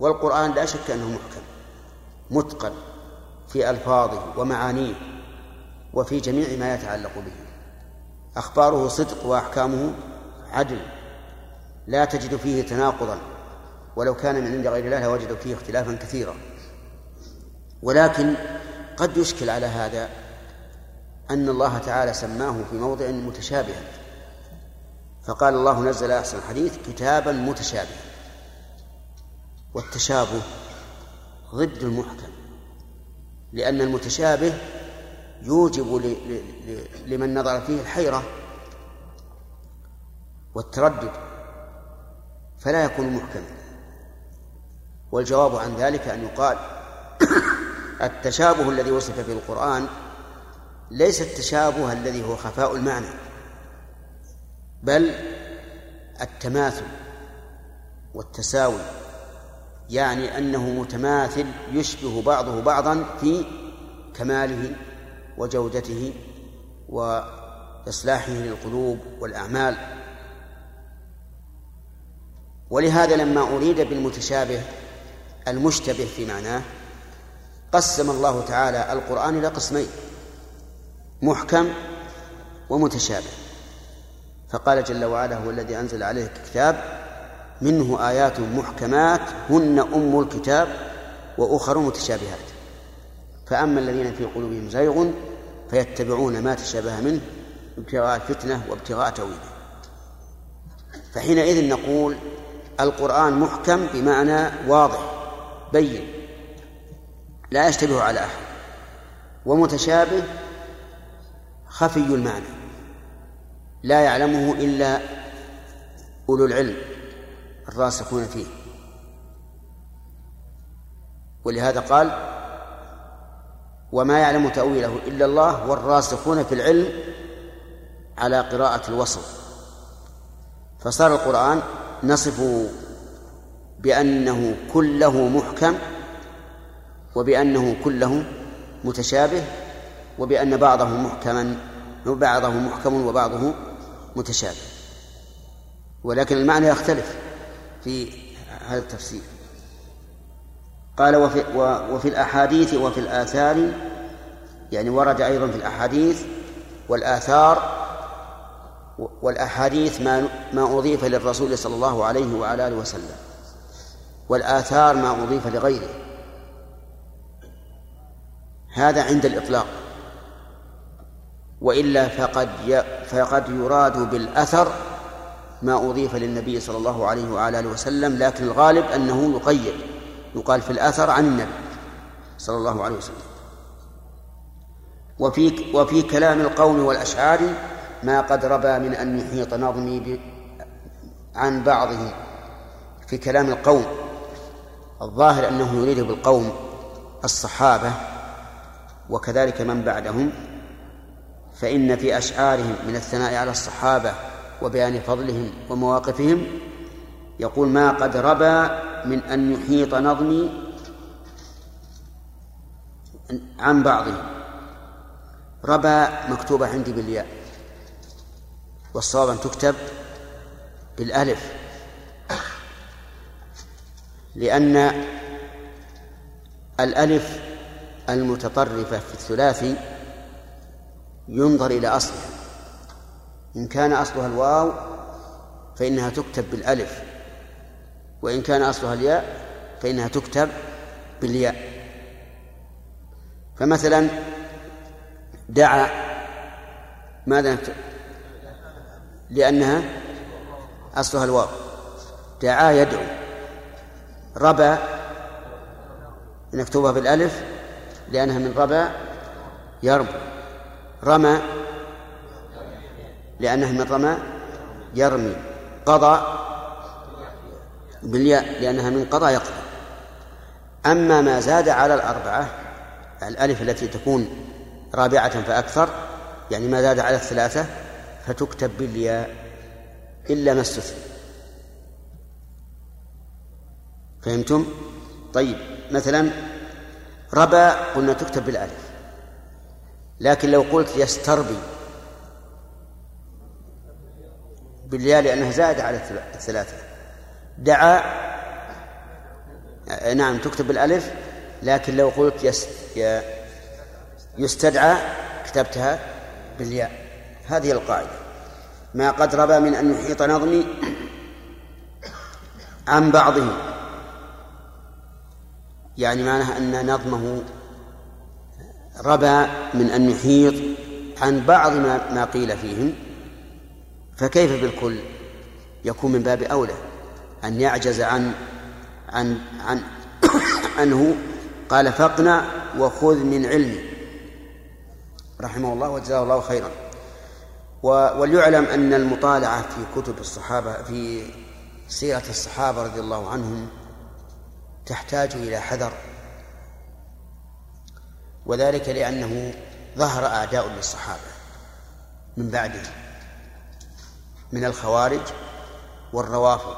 والقرآن لا شك أنه محكم متقن في ألفاظه ومعانيه وفي جميع ما يتعلق به. أخباره صدق وأحكامه عدل لا تجد فيه تناقضا. ولو كان من عند غير الله لوجدوا فيه اختلافا كثيرا. ولكن قد يشكل على هذا أن الله تعالى سماه في موضع متشابها فقال الله نزل أحسن الحديث كتابا متشابها والتشابه ضد المحكم لأن المتشابه يوجب لمن نظر فيه الحيرة والتردد فلا يكون محكما والجواب عن ذلك أن يقال التشابه الذي وصف في القرآن ليس التشابه الذي هو خفاء المعنى بل التماثل والتساوي يعني أنه متماثل يشبه بعضه بعضا في كماله وجودته وإصلاحه للقلوب والأعمال. ولهذا لما أريد بالمتشابه المشتبه في معناه قسم الله تعالى القرآن إلى قسمين محكم ومتشابه. فقال جل وعلا هو الذي أنزل عليك الكتاب منه آيات محكمات هن أم الكتاب وأخر متشابهات. فأما الذين في قلوبهم زيغ فيتبعون ما تشابه منه ابتغاء الفتنة وابتغاء تأويله فحينئذ نقول القرآن محكم بمعنى واضح بين لا يشتبه على أحد. ومتشابه خفي المعنى لا يعلمه إلا أولو العلم. الراسخون فيه. ولهذا قال وما يعلم تأويله إلا الله والراسخون في العلم على قراءة الوصف فصار القرآن نصف بأنه كله محكم وبأنه كله متشابه وبأن بعضه محكما وبعضه محكم وبعضه متشابه. ولكن المعنى يختلف. في هذا التفسير. قال وفي, وفي الأحاديث وفي الآثار يعني ورد أيضا في الأحاديث والآثار والأحاديث ما ما أضيف للرسول صلى الله عليه وعلى آله وسلم والآثار ما أضيف لغيره. هذا عند الإطلاق. وإلا فقد فقد يراد بالأثر ما أضيف للنبي صلى الله عليه وعلى آله وسلم لكن الغالب أنه يقيد يقال في الأثر عن النبي صلى الله عليه وسلم. وفي وفي كلام القوم والأشعار ما قد ربى من أن يحيط نظمي عن بعضهم في كلام القوم. الظاهر أنه يريد بالقوم الصحابة وكذلك من بعدهم فإن في أشعارهم من الثناء على الصحابة وبيان فضلهم ومواقفهم يقول ما قد ربى من أن يحيط نظمي عن بعضهم. ربى مكتوبة عندي بالياء والصواب أن تكتب بالألف لأن الألف المتطرفة في الثلاثي ينظر إلى أصلها. إن كان أصلها الواو فإنها تكتب بالألف وإن كان أصلها الياء فإنها تكتب بالياء. فمثلا دعا ماذا نكتب لأنها أصلها الواو. دعا يدعو ربى نكتبها بالألف لأنها من ربى يربو رمى لأنها من رمى يرمي. قضى بالياء لأنها من قضى يقضى. أما ما زاد على الأربعة الألف التي تكون رابعة فأكثر يعني ما زاد على الثلاثة فتكتب بالياء إلا ما استثنى. فهمتم؟ طيب مثلا ربا قلنا تكتب بالألف. لكن لو قلت يستربي بالياء لأنها زائدة على الثلاثة. دعا نعم تكتب بالألف لكن لو قلت يس يستدعى كتبتها بالياء. هذه القاعدة. ما قد ربى من أن يحيط نظمي عن بعضه يعني معناه أن نظمه ربى من أن يحيط عن بعض ما قيل فيهم. فكيف بالكل؟ يكون من باب أولى. أن يعجز عن عن عن عنه. قال فاقنع وخذ من علمي. رحمه الله وجزاه الله خيرا. وليعلم أن المطالعة في كتب الصحابة في سيرة الصحابة رضي الله عنهم تحتاج إلى حذر. وذلك لأنه ظهر أعداء للصحابة من بعده. من الخوارج والروافض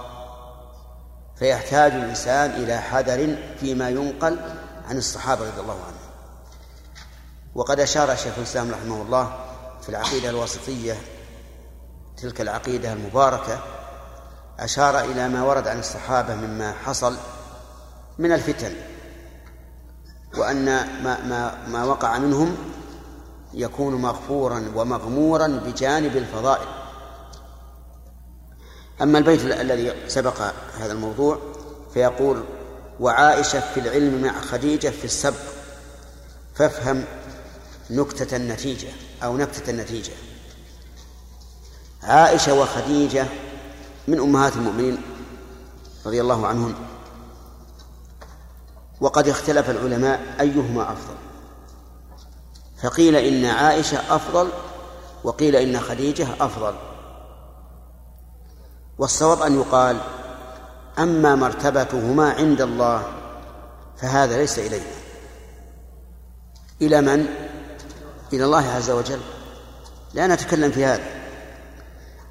فيحتاج الإنسان إلى حذر فيما ينقل عن الصحابة رضي الله عنهم. وقد أشار شيخ الإسلام رحمه الله في العقيدة الواسطية تلك العقيدة المباركة أشار إلى ما ورد عن الصحابة مما حصل من الفتن وأن ما, ما, ما وقع منهم يكون مغفورا ومغمورا بجانب الفضائل. أما البيت الذي سبق هذا الموضوع فيقول وعائشة في العلم مع خديجة في السبق فافهم نكتة النتيجة أو نكتة النتيجة. عائشة وخديجة من أمهات المؤمنين رضي الله عنهن وقد اختلف العلماء أيهما أفضل. فقيل إن عائشة أفضل وقيل إن خديجة أفضل. والصواب أن يقال أما مرتبتهما عند الله فهذا ليس إلينا. إلى من؟ إلى الله عز وجل. لا نتكلم في هذا.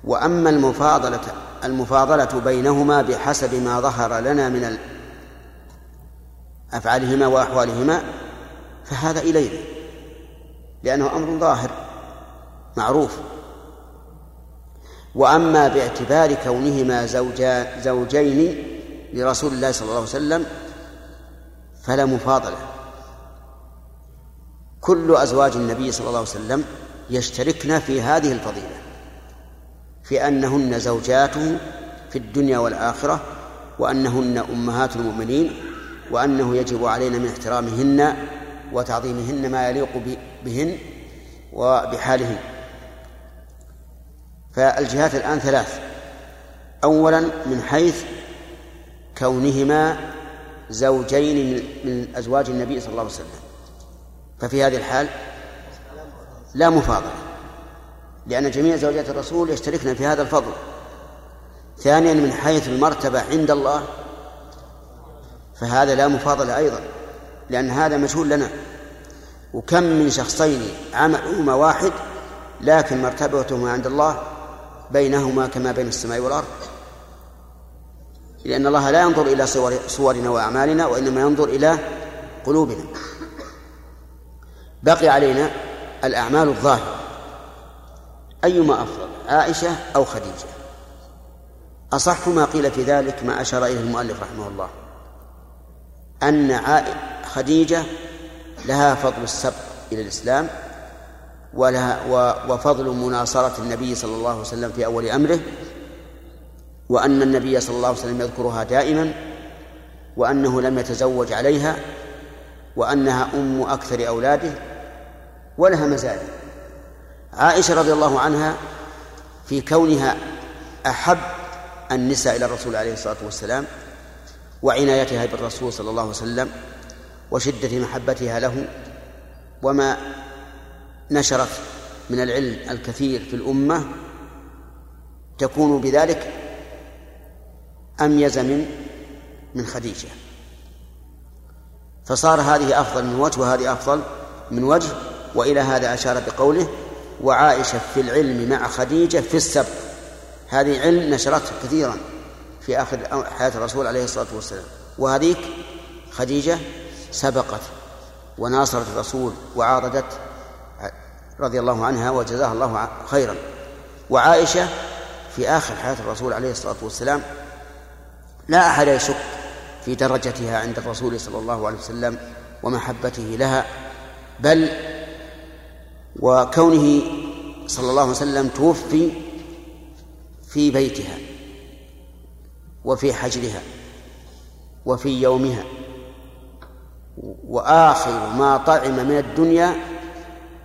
وأما المفاضلة المفاضلة بينهما بحسب ما ظهر لنا من أفعالهما وأحوالهما فهذا إلينا. لأنه أمر ظاهر معروف. وأما باعتبار كونهما زوجا زوجين لرسول الله صلى الله عليه وسلم فلا مفاضلة. كل أزواج النبي صلى الله عليه وسلم يشتركن في هذه الفضيلة في أنهن زوجاته في الدنيا والآخرة وأنهن أمهات المؤمنين وأنه يجب علينا من احترامهن وتعظيمهن ما يليق بهن وبحالهن. فالجهات الآن ثلاث. أولا من حيث كونهما زوجين من أزواج النبي صلى الله عليه وسلم. ففي هذه الحال لا مفاضلة لأن جميع زوجات الرسول يشتركن في هذا الفضل. ثانيا من حيث المرتبة عند الله فهذا لا مفاضلة أيضا لأن هذا مجهول لنا. وكم من شخصين عملهما واحد لكن مرتبتهما عند الله بينهما كما بين السماء والأرض. لأن الله لا ينظر إلى صور صورنا وأعمالنا وإنما ينظر إلى قلوبنا. بقي علينا الأعمال الظاهرة. أيما أفضل عائشة أو خديجة؟ أصح ما قيل في ذلك ما أشار إليه المؤلف رحمه الله أن خديجة لها فضل السبق إلى الإسلام ولها وفضل مناصرة النبي صلى الله عليه وسلم في أول أمره وأن النبي صلى الله عليه وسلم يذكرها دائما وأنه لم يتزوج عليها وأنها أم أكثر أولاده ولها مزايا. عائشة رضي الله عنها في كونها أحب النساء إلى الرسول عليه الصلاة والسلام وعنايتها بالرسول صلى الله عليه وسلم وشدة محبتها له وما نشرت من العلم الكثير في الأمة تكون بذلك أميز من من خديجة. فصار هذه أفضل من وجه وهذه أفضل من وجه وإلى هذا أشار بقوله وعائشة في العلم مع خديجة في السبق هذه علم نشرته كثيرا في آخر حياة الرسول عليه الصلاة والسلام. وهذيك خديجة سبقت وناصرت الرسول وعاضدت رضي الله عنها وجزاها الله خيرا. وعائشة في آخر حياة الرسول عليه الصلاة والسلام لا أحد يشك في درجتها عند الرسول صلى الله عليه وسلم ومحبته لها بل وكونه صلى الله عليه وسلم توفي في بيتها وفي حجرها وفي يومها. وآخر ما طعم من الدنيا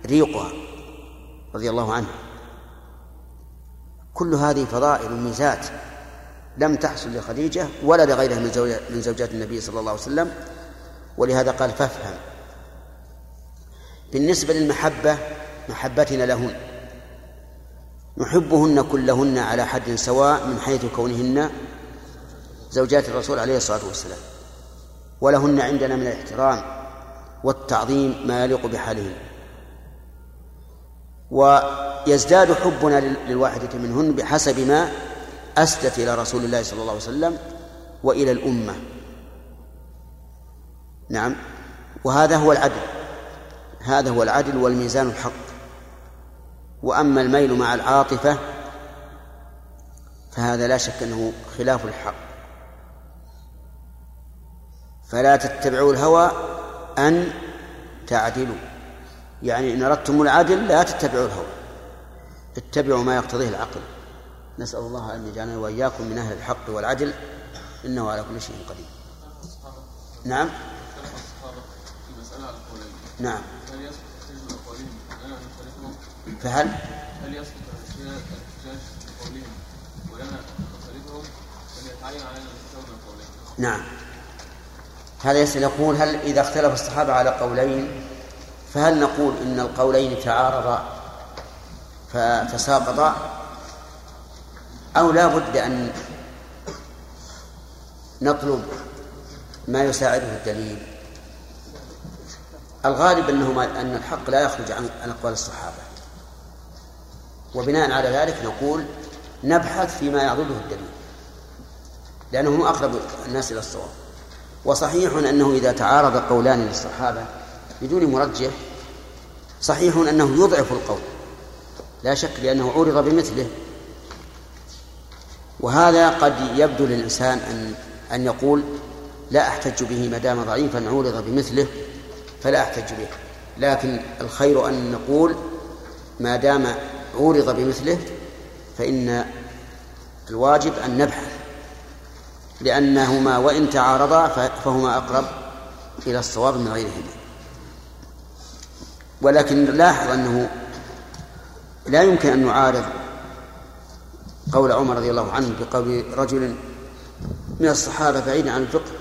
ريقها. رضي الله عنه. كل هذه فضائل وميزات لم تحصل لخديجة ولا لغيرها من من زوجات النبي صلى الله عليه وسلم ولهذا قال فافهم. بالنسبة للمحبة محبتنا لهن. نحبهن كلهن على حد سواء من حيث كونهن زوجات الرسول عليه الصلاة والسلام. ولهن عندنا من الاحترام والتعظيم ما يليق بحالهن. ويزداد حبنا للواحدة منهن بحسب ما أسدت إلى رسول الله صلى الله عليه وسلم وإلى الأمة. نعم. وهذا هو العدل. هذا هو العدل والميزان الحق. وأما الميل مع العاطفة فهذا لا شك أنه خلاف الحق. فلا تتبعوا الهوى أن تعدلوا. يعني إن أردتم العدل لا تتبعوا الهوى اتبعوا ما يقتضيه العقل. نسأل الله أن يجعلنا وإياكم من أهل الحق والعدل إنه على كل شيء قدير. نعم؟ نعم. فهل؟ هل من قولهم نعم. هذا يسأل يقول هل إذا اختلف الصحابة على قولين فهل نقول إن القولين تعارضا فتساقطا؟ أو لا بد أن نطلب ما يساعده الدليل؟ الغالب أنه أن الحق لا يخرج عن أقوال الصحابة. وبناء على ذلك نقول نبحث فيما يعضده الدليل لأنه أقرب الناس إلى الصواب. وصحيح أنه إذا تعارض قولان للصحابة بدون مرجح صحيح أنه يضعف القول لا شك لأنه عورض بمثله. وهذا قد يبدو للإنسان أن أن يقول لا أحتج به ما دام ضعيفا عورض بمثله فلا أحتج به. لكن الخير أن نقول ما دام عورض بمثله فإن الواجب أن نبحث. لأنهما وإن تعارضا فهما أقرب إلى الصواب من غيرهما. ولكن لاحظ أنه لا يمكن أن نعارض قول عمر رضي الله عنه بقول رجل من الصحابة بعيدا عن الفقه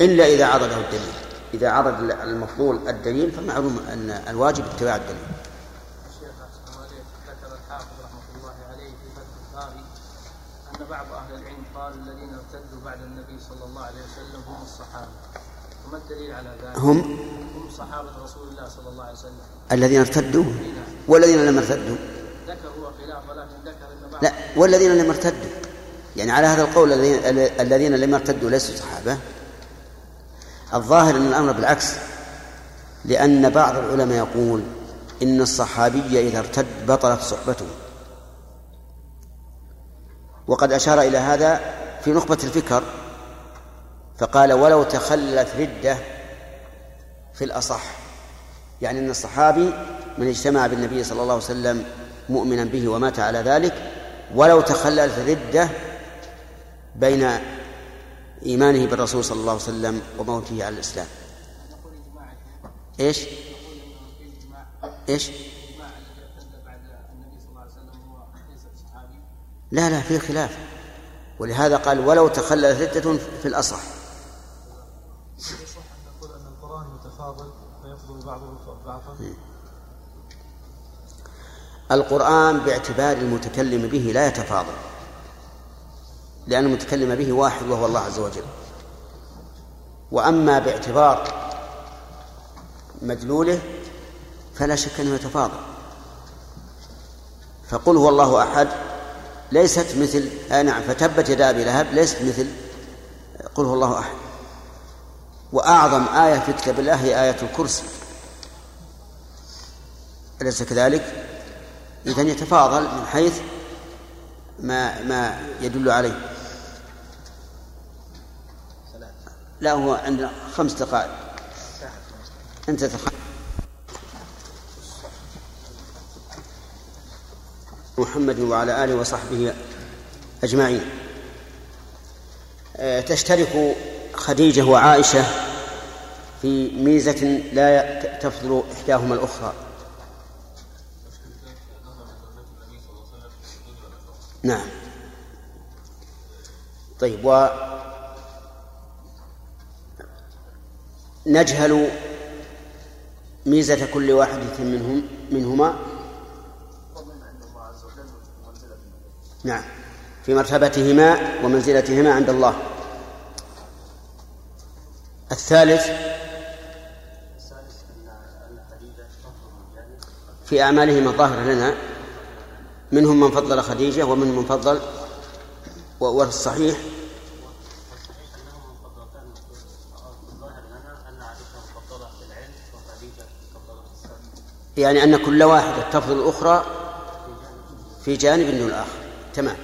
إلا إذا عضده الدليل إذا عرض المفضول الدليل فمعلوم أن الواجب اتباع الدليل بعض أهل العلم قال الذين ارتدوا بعد النبي صلى الله عليه وسلم هم الصحابة وما الدليل على ذلك؟ هم هم صحابة رسول الله صلى الله عليه وسلم الذين ارتدوا والذين لم يرتدوا. لا والذين لم يرتدوا. يعني على هذا القول الذين لم يرتدوا ليسوا صحابة. الظاهر أن الأمر بالعكس لأن بعض العلماء يقول إن الصحابي إذا ارتد بطلت صحبته. وقد أشار إلى هذا في نخبة الفكر فقال ولو تخلت ردة في الأصح. يعني أن الصحابي من اجتمع بالنبي صلى الله عليه وسلم مؤمنا به ومات على ذلك ولو تخللت ردة بين إيمانه بالرسول صلى الله عليه وسلم وموته على الإسلام. إيش؟ إيش؟ لا لا في خلاف. ولهذا قال ولو تخلل ردة في الأصح. القرآن متفاضل فيفضل بعضه بعضا القرآن باعتبار المتكلم به لا يتفاضل لأن المتكلم به واحد وهو الله عز وجل. وأما باعتبار مدلوله فلا شك أنه يتفاضل. فقل هو الله أحد ليست مثل آه نعم فتبت يدا أبي لهب ليست مثل قل هو الله أحد. وأعظم آية في كتاب الله هي آية الكرسي. أليس كذلك؟ إذن يتفاضل من حيث ما ما يدل عليه. لا هو عندنا خمس دقائق. أنت تخ... محمد وعلى آله وصحبه أجمعين. آه، تشترك خديجة وعائشة في ميزة لا تفضل إحداهما الأخرى. نعم. طيب و نجهل ميزة كل واحدة منهم منهما. نعم. في مرتبتهما ومنزلتهما عند الله. الثالث في أعمالهما الظاهرة لنا. منهم من فضل خديجة ومنهم من فضل والصحيح يعني أن كل واحدة تفضل الأخرى في جانب دون الآخر. تمام.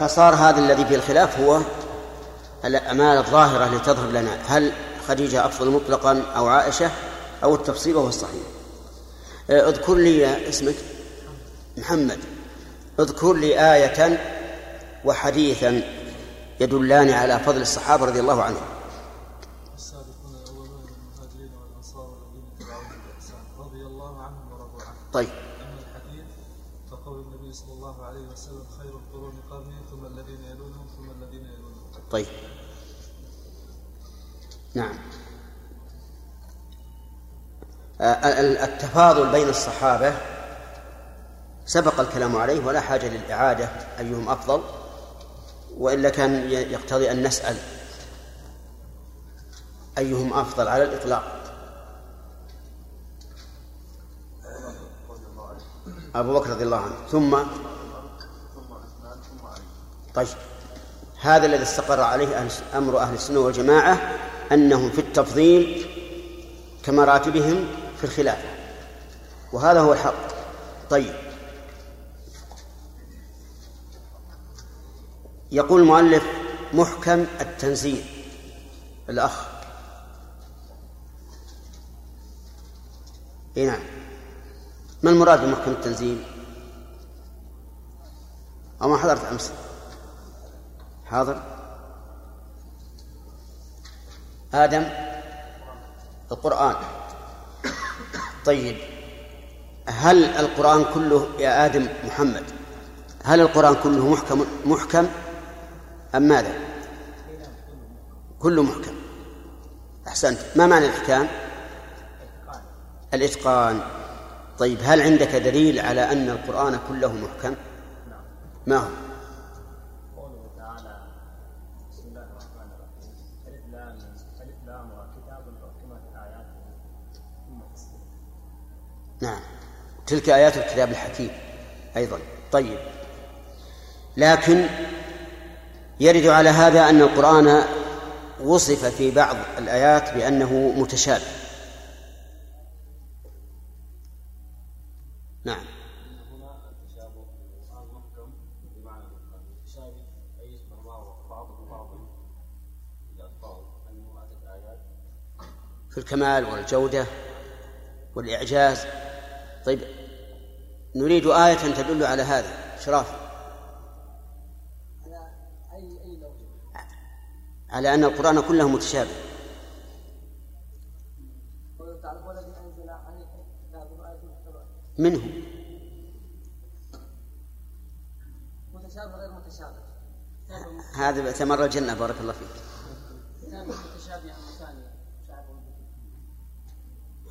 فصار هذا الذي فيه الخلاف هو الأعمال الظاهرة التي تظهر لنا هل خديجة أفضل مطلقا أو عائشة؟ أو التفصيل وهو الصحيح. اذكر لي اسمك. محمد. اذكر لي آية وحديثا يدلان على فضل الصحابة رضي الله عنهم. طيب. أما الحديث فقول النبي صلى الله عليه وسلم خير القرون قرني ثم الذين يلونهم ثم الذين يلونهم طيب. نعم. آه، التفاضل بين الصحابة سبق الكلام عليه ولا حاجة للإعادة أيهم أفضل وإلا كان يقتضي أن نسأل أيهم أفضل على الإطلاق. أبو بكر رضي الله عنه. ثم؟ طيب. هذا الذي استقر عليه أمر أهل السنة والجماعة أنهم في التفضيل كمراتبهم في الخلافة. وهذا هو الحق. طيب. يقول المؤلف محكم التنزيل. الأخ. إي نعم. ما المراد بمحكم التنزيل؟ أو ما حضرت أمس؟ حاضر. آدم القرآن طيب هل القرآن كله يا آدم محمد هل القرآن كله محكم محكم أم ماذا؟ كله محكم أحسنت ما معنى الإحكام؟ الإتقان طيب هل عندك دليل على أن القرآن كله محكم؟ ما هو؟ قوله تعالى بسم الله الرحمن الرحيم ألف لام ألف لام وكتاب أحكمت آياته ثم نعم تلك آيات الكتاب الحكيم أيضا. طيب. لكن يرد على هذا أن القرآن وصف في بعض الآيات بأنه متشابه. نعم. في الكمال والجودة والإعجاز طيب نريد آية تدل على هذا. شرافي على أن القرآن كله متشابه. منه. متشابه غير متشابه. هذا تمر الجنة بارك الله فيك. متشابه ثانية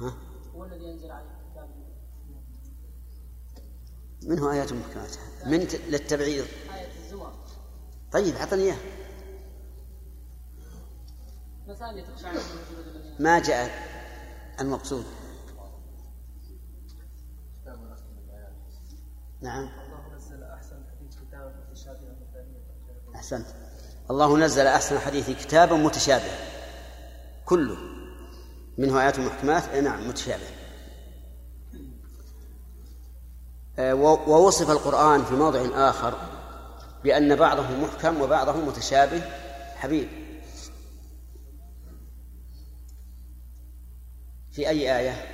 ها؟ هو الذي ينزل عليه. منه آيات محكمات من للتبعيض. آية طيب أعطني إياه ما جاء المقصود؟ نعم. أحسنت. الله نزل أحسن الحديث كتابا متشابها كله. منه آيات محكمات؟ إيه نعم متشابه آه، و- ووصف القرآن في موضع آخر بأن بعضه محكم وبعضه متشابه. حبيب في أي آية؟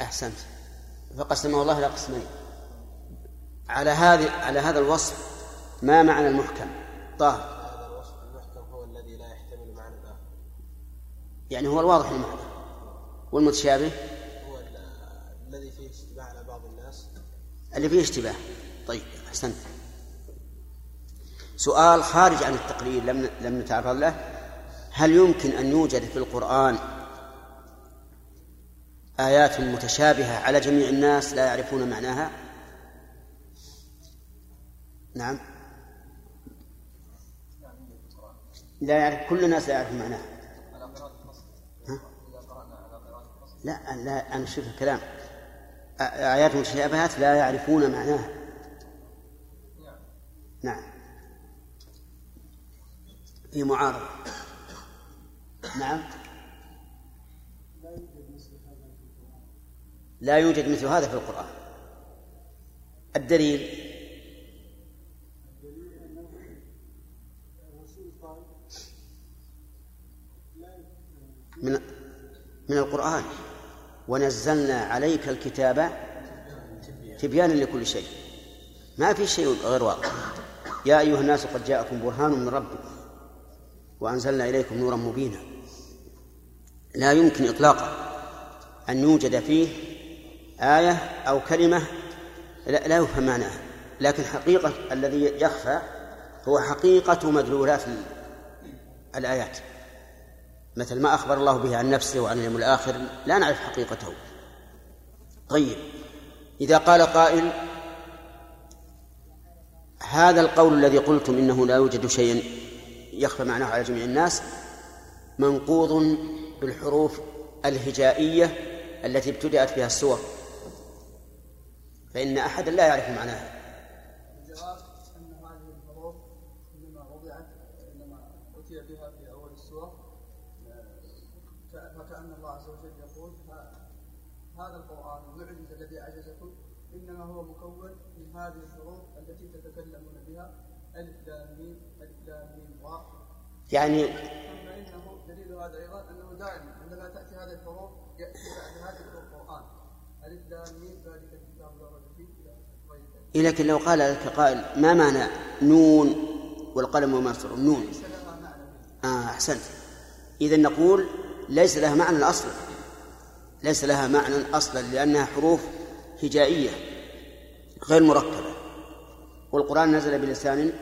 أحسنت. فقسمه الله إلى قسمين. على هذه على هذا الوصف ما معنى المحكم؟ طاهر. هذا الوصف المحكم هو الذي لا يحتمل معنى آخر يعني هو الواضح المعنى والمتشابه؟ هو ال- الذي فيه اشتباه على بعض الناس. اللي فيه اشتباه. طيب أحسنت. سؤال خارج عن التقرير لم لم نتعرض له. هل يمكن أن يوجد في القرآن آيات متشابهة على جميع الناس لا يعرفون معناها؟ نعم. لا يعرف كل الناس لا يعرف معناها ها؟ لا لا أنا شوف الكلام. آيات متشابهات لا يعرفون معناها نعم. في معارضة. نعم. لا يوجد مثل هذا في القرآن. الدليل من من القرآن. ونزلنا عليك الكتاب تبيانا لكل شيء. ما في شيء غير واضح يا أيها الناس قد جاءكم برهان من ربكم وأنزلنا إليكم نورا مبينا. لا يمكن إطلاقا أن يوجد فيه آية أو كلمة لا, لا يفهم معناها. لكن حقيقة الذي يخفى هو حقيقة مدلولات الآيات. مثل ما أخبر الله به عن نفسه وعن اليوم الآخر لا نعرف حقيقته. طيب إذا قال قائل هذا القول الذي قلتم إنه لا يوجد شيء يخفى معناه على جميع الناس منقوض بالحروف الهجائية التي ابتدأت بها السور فإن أحدا لا يعرف معناها الجواب ان هذه الحروف انما وضعت انما اتي بها في اول السوره ك- فكان الله عز وجل يقول ه- هذا القران المعجز الذي اعجزكم انما هو مكون من هذه الحروف التي تتكلمون بها الف لام ميم الف لام ميم واو يعني ثم انه دليل هذا أيضا انه دائما عندما تاتي هذه الحروف ياتي بعد هذه القران الف لام ميم ذلك الكتاب لا ريب فيه إلى غير ذلك إيه لكن لو قال لك قائل ما معنى نون والقلم وما يسطرون نون. آه أحسنت. إذا نقول ليس لها معنى أصلا ليس لها معنى أصلا لأنها حروف هجائية غير مركبة. والقرآن نزل بلسان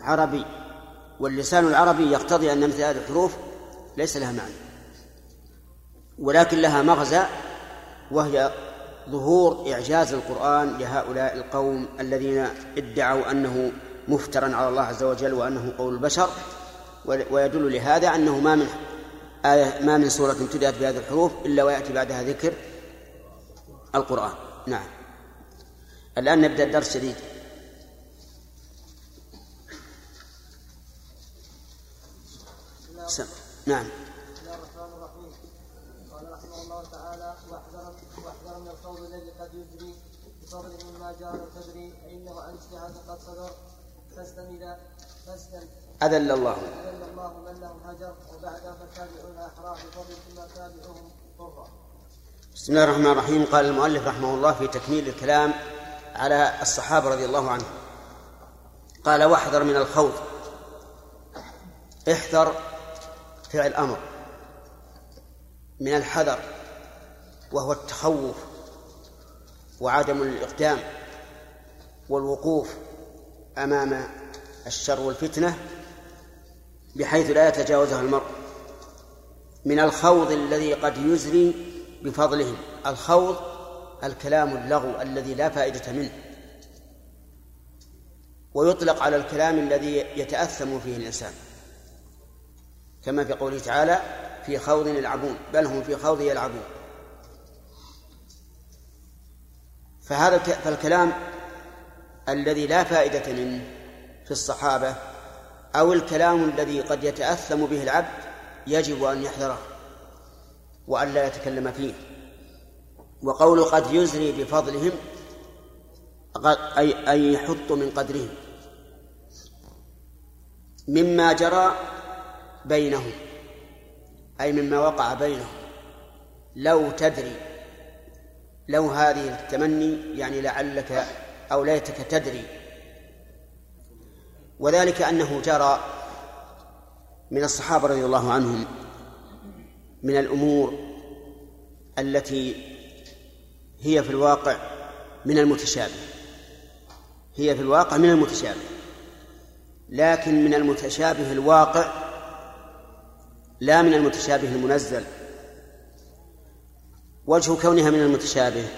عربي. واللسان العربي يقتضي أن مثل هذه الحروف ليس لها معنى ولكن لها مغزى وهي ظهور إعجاز القرآن لهؤلاء القوم الذين ادعوا أنه مفترا على الله عز وجل وأنه قول البشر. ويدل لهذا أنه ما من آية ما من سورة ابتدأت بهذه الحروف إلا ويأتي بعدها ذكر القرآن. نعم. الآن نبدأ الدرس جديد. سم. نعم. قال رحمه الله تعالى واحذر واحذر من الذي قد يجري بفضل مما فانه عن قد صدر أذل الله. اذل الله من هجر وبعد فالتابعون احرار بفضل تابعهم بسم الله الرحمن الرحيم. قال المؤلف رحمه الله في تكميل الكلام على الصحابة رضي الله عنهم. قال واحذر من الخوض. احذر فعل أمر من الحذر وهو التخوف وعدم الإقدام والوقوف أمام الشر والفتنة بحيث لا يتجاوزها المرء. من الخوض الذي قد يزري بفضلهم الخوض الكلام اللغو الذي لا فائدة منه. ويطلق على الكلام الذي يتأثم فيه الإنسان. كما في قوله تعالى في خوض يلعبون بل هم في خوض يلعبون. فهذا فالكلام الذي لا فائدة منه في الصحابة أو الكلام الذي قد يتأثم به العبد يجب أن يحذره وأن لا يتكلم فيه. وقول قد يزري بفضلهم أي أي يحط من قدرهم. مما جرى بينهم أي مما وقع بينهم. لو تدري لو هذه التمني يعني لعلك أو ليتك تدري. وذلك أنه جرى من الصحابة رضي الله عنهم من الأمور التي هي في الواقع من المتشابه. هي في الواقع من المتشابه لكن من المتشابه الواقع لا من المتشابه المنزل. وجه كونها من المتشابه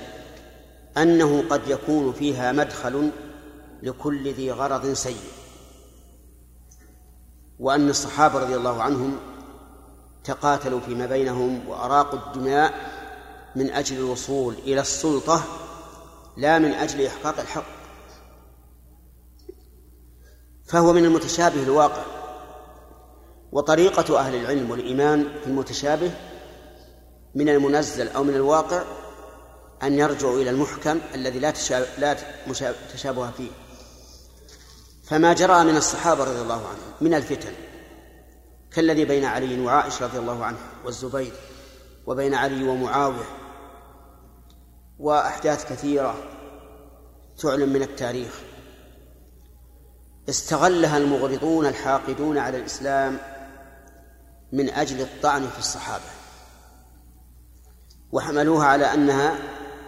أنه قد يكون فيها مدخل لكل ذي غرض سيء. وأن الصحابة رضي الله عنهم تقاتلوا فيما بينهم وأراقوا الدماء من أجل الوصول إلى السلطة لا من أجل إحقاق الحق. فهو من المتشابه الواقع. وطريقة أهل العلم والإيمان في المتشابه من المنزل أو من الواقع أن يرجعوا إلى المحكم الذي لا لا تشابه فيه. فما جرى من الصحابة رضي الله عنهم من الفتن. كالذي بين علي وعائشة رضي الله عنه والزبير وبين علي ومعاوية وأحداث كثيرة تعلم من التاريخ. استغلها المغرضون الحاقدون على الإسلام من أجل الطعن في الصحابة. وحملوها على أنها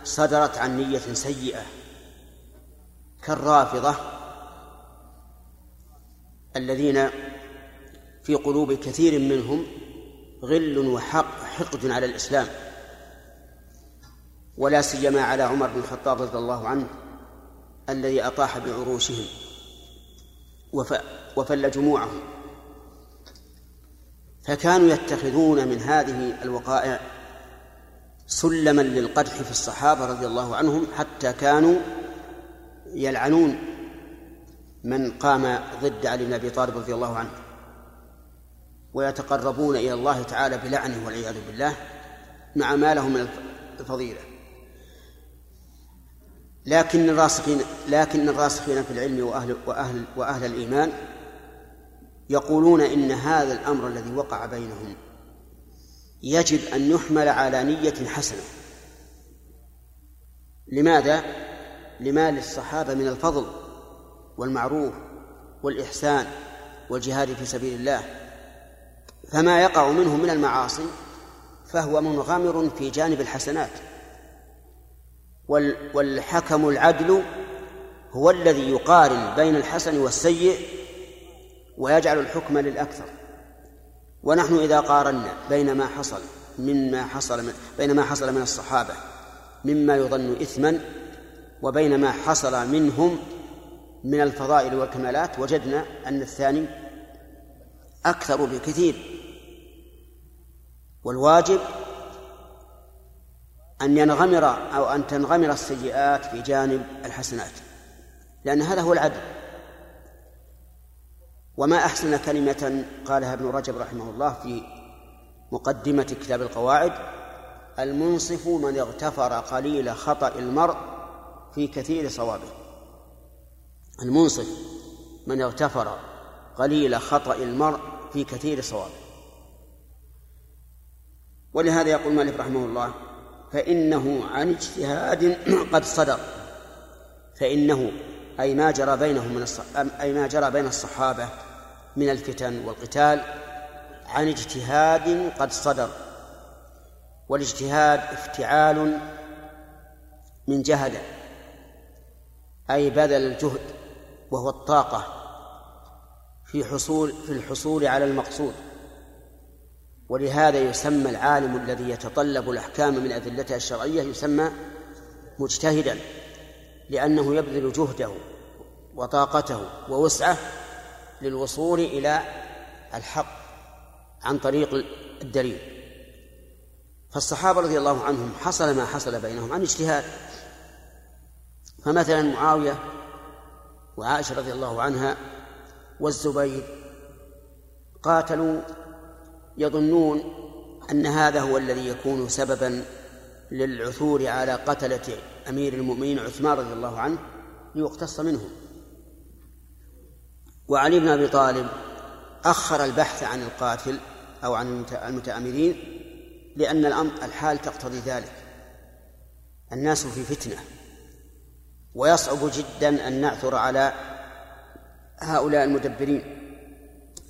صدرت عن نية سيئة كالرافضة الذين في قلوب كثير منهم غل وحق حقد على الإسلام. ولا سيما على عمر بن الخطاب رضي الله عنه الذي أطاح بعروشهم وفل جموعهم. فكانوا يتخذون من هذه الوقائع سلما للقدح في الصحابة رضي الله عنهم حتى كانوا يلعنون من قام ضد علي بن أبي طالب رضي الله عنه ويتقربون إلى الله تعالى بلعنه والعياذ بالله مع ما له من الفضيلة. لكن الراسخين لكن الراسخين في العلم وأهل وأهل وأهل الإيمان يقولون إن هذا الأمر الذي وقع بينهم يجب أن يحمل على نية حسنة. لماذا؟ لما للصحابة من الفضل والمعروف والإحسان والجهاد في سبيل الله. فما يقع منه من المعاصي فهو منغمر في جانب الحسنات. والحكم العدل هو الذي يقارن بين الحسن والسيء ويجعل الحكم للأكثر. ونحن إذا قارنا بين ما حصل مما حصل من بين ما حصل من الصحابة مما يظن إثما وبين ما حصل منهم من الفضائل والكمالات وجدنا أن الثاني أكثر بكثير. والواجب أن ينغمر أو أن تنغمر السيئات في جانب الحسنات لأن هذا هو العدل. وما أحسن كلمة قالها ابن رجب رحمه الله في مقدمة كتاب القواعد المنصف من اغتفر قليل خطأ المرء في كثير صوابه. المنصف من اغتفر قليل خطأ المرء في كثير صوابه. ولهذا يقول مالك رحمه الله فإنه عن اجتهاد قد صدر فإنه أي ما جرى بينهم من أي ما جرى بين الصحابة من الفتن والقتال عن اجتهاد قد صدر والاجتهاد افتعال من جهد أي بذل الجهد وهو الطاقة في حصول في الحصول على المقصود. ولهذا يسمى العالم الذي يتطلب الأحكام من أدلتها الشرعية يسمى مجتهدا. لأنه يبذل جهده وطاقته ووسعه للوصول إلى الحق عن طريق الدليل. فالصحابة رضي الله عنهم حصل ما حصل بينهم عن اجتهاد. فمثلا معاوية وعائشة رضي الله عنها والزبير قاتلوا يظنون أن هذا هو الذي يكون سببا للعثور على قتلة أمير المؤمنين عثمان رضي الله عنه ليقتص منهم. وعلي بن أبي طالب أخر البحث عن القاتل أو عن المتآمرين لأن الأمر الحال تقتضي ذلك. الناس في فتنة. ويصعب جدا أن نعثر على هؤلاء المدبرين.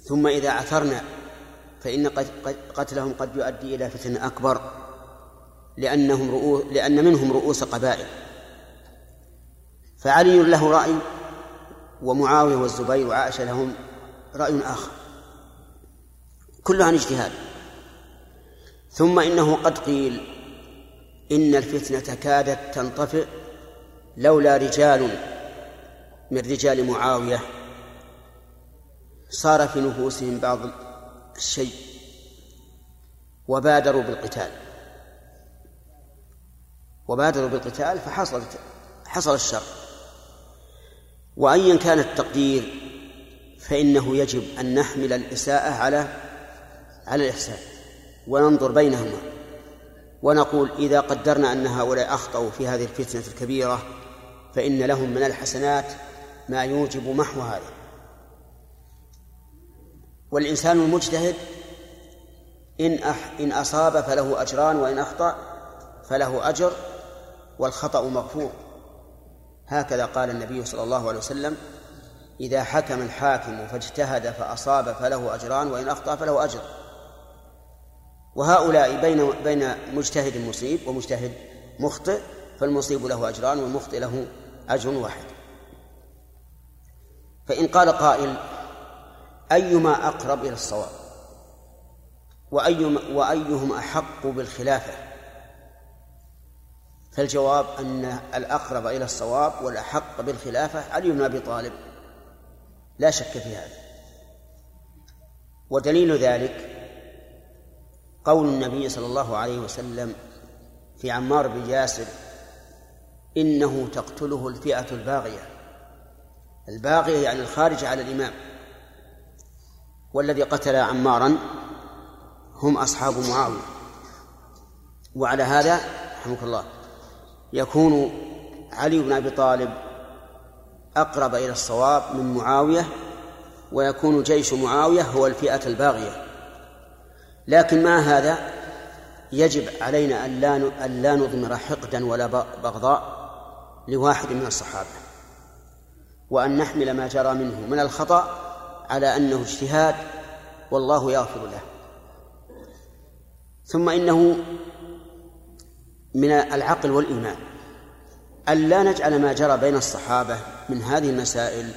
ثم إذا عثرنا فإن قتلهم قد يؤدي إلى فتنة أكبر. لأنهم رؤوس لأن منهم رؤوس قبائل. فعلي له رأي ومعاوية والزبير وعائشة لهم رأي آخر. كله عن اجتهاد. ثم إنه قد قيل إن الفتنة كادت تنطفئ لولا رجال من رجال معاوية. صار في نفوسهم بعض الشيء وبادروا بالقتال. وبادروا بالقتال فحصلت حصل الشر. وأيا كان التقدير فإنه يجب أن نحمل الإساءة على على الإحسان وننظر بينهما ونقول إذا قدرنا أن هؤلاء أخطأوا في هذه الفتنة الكبيرة فإن لهم من الحسنات ما يوجب محو هذا. والإنسان المجتهد إن أح إن أصاب فله أجران وإن أخطأ فله أجر والخطأ مغفور. هكذا قال النبي صلى الله عليه وسلم إذا حكم الحاكم فاجتهد فأصاب فله أجران وإن أخطأ فله أجر. وهؤلاء بين بين مجتهد مصيب ومجتهد مخطئ فالمصيب له أجران والمخطئ له أجر واحد. فإن قال قائل أيما أقرب إلى الصواب؟ وأيما وأيهم أحق بالخلافة؟ فالجواب أن الأقرب إلى الصواب والأحق بالخلافة علي بن أبي طالب. لا شك في هذا. ودليل ذلك قول النبي صلى الله عليه وسلم في عمار بن ياسر إنه تقتله الفئة الباغية. الباغية يعني الخارج على الإمام. والذي قتل عمارا هم أصحاب معاوية. وعلى هذا رحمك الله. يكون علي بن أبي طالب أقرب إلى الصواب من معاوية ويكون جيش معاوية هو الفئة الباغية. لكن مع هذا يجب علينا أن لا نضمر حقدا ولا بغضاء لواحد من الصحابة وأن نحمل ما جرى منه من الخطأ على أنه اجتهاد والله يغفر له. ثم إنه من العقل والإيمان. أن لا نجعل ما جرى بين الصحابة من هذه المسائل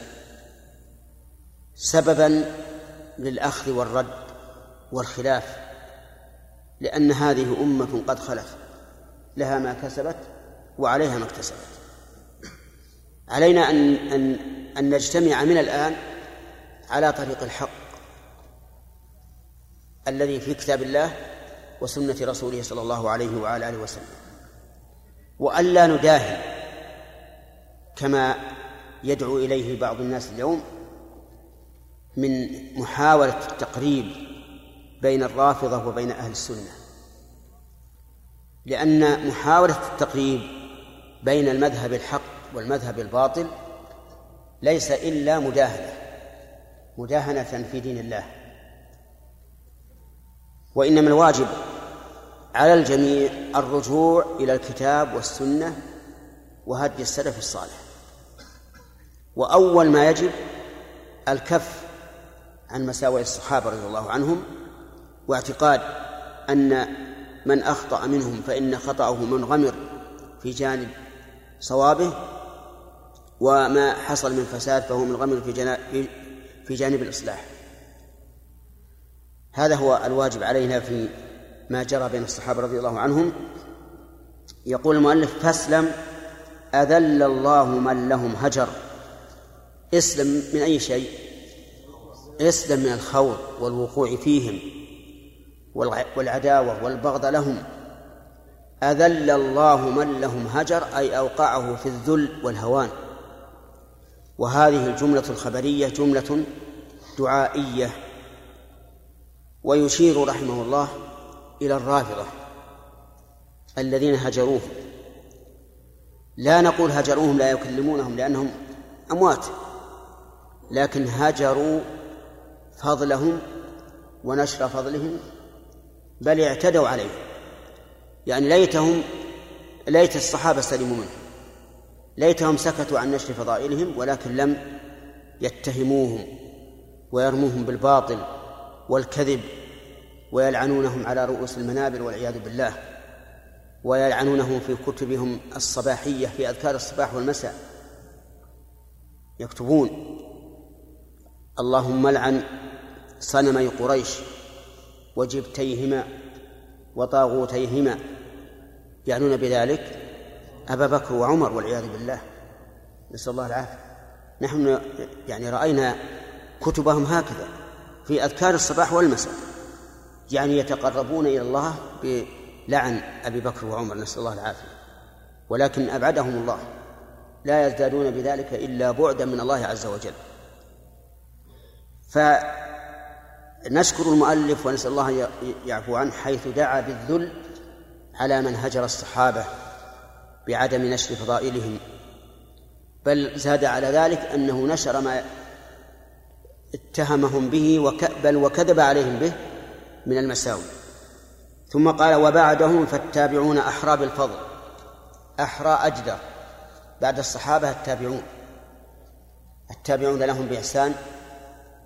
سببا للأخذ والرد والخلاف لأن هذه أمة قد خلت لها ما كسبت وعليها ما اكتسبت. علينا أن أن أن نجتمع من الآن على طريق الحق الذي في كتاب الله وسنة رسوله صلى الله عليه وعلى آله وسلم. وألا نداهن كما يدعو إليه بعض الناس اليوم من محاولة التقريب بين الرافضة وبين أهل السنة لأن محاولة التقريب بين المذهب الحق والمذهب الباطل ليس إلا مداهنة مداهنة في دين الله وإنما الواجب على الجميع الرجوع إلى الكتاب والسنة وهدي السلف الصالح. وأول ما يجب الكف عن مساوئ الصحابة رضي الله عنهم واعتقاد أن من أخطأ منهم فإن خطأه منغمر في جانب صوابه وما حصل من فساد فهو منغمر في, في جانب الإصلاح. هذا هو الواجب علينا في ما جرى بين الصحابة رضي الله عنهم. يقول المؤلف فاسلم أذل الله من لهم هجر. اسلم من أي شيء؟ اسلم من الخوض والوقوع فيهم والعداوة والبغض لهم. أذل الله من لهم هجر أي أوقعه في الذل والهوان. وهذه الجملة الخبرية جملة دعائية. ويشير رحمه الله إلى الرافضة الذين هجروه. لا نقول هجروهم لا يكلمونهم لأنهم أموات لكن هجروا فضلهم ونشر فضلهم بل اعتدوا عليه. يعني ليتهم ليت الصحابة سلموا منه. ليتهم سكتوا عن نشر فضائلهم ولكن لم يتهموهم ويرموهم بالباطل والكذب ويلعنونهم على رؤوس المنابر والعياذ بالله ويلعنونهم في كتبهم الصباحية في أذكار الصباح والمساء. يكتبون اللهم لعن صنمي قريش وجبتيهما وطاغوتيهما يعنون بذلك أبا بكر وعمر والعياذ بالله. نسأل الله العافية. نحن يعني رأينا كتبهم هكذا في أذكار الصباح والمساء. يعني يتقربون إلى الله بلعن أبي بكر وعمر نسأل الله العافية. ولكن أبعدهم الله. لا يزدادون بذلك إلا بعدا من الله عز وجل. فنشكر المؤلف ونسأل الله يعفو عنه حيث دعا بالذل على من هجر الصحابة بعدم نشر فضائلهم. بل زاد على ذلك أنه نشر ما اتهمهم به بل وكذب عليهم به من المساوي. ثم قال وبعدهم فالتابعون أحرى بالفضل أحرى أجدر بعد الصحابة التابعون. التابعون لهم بإحسان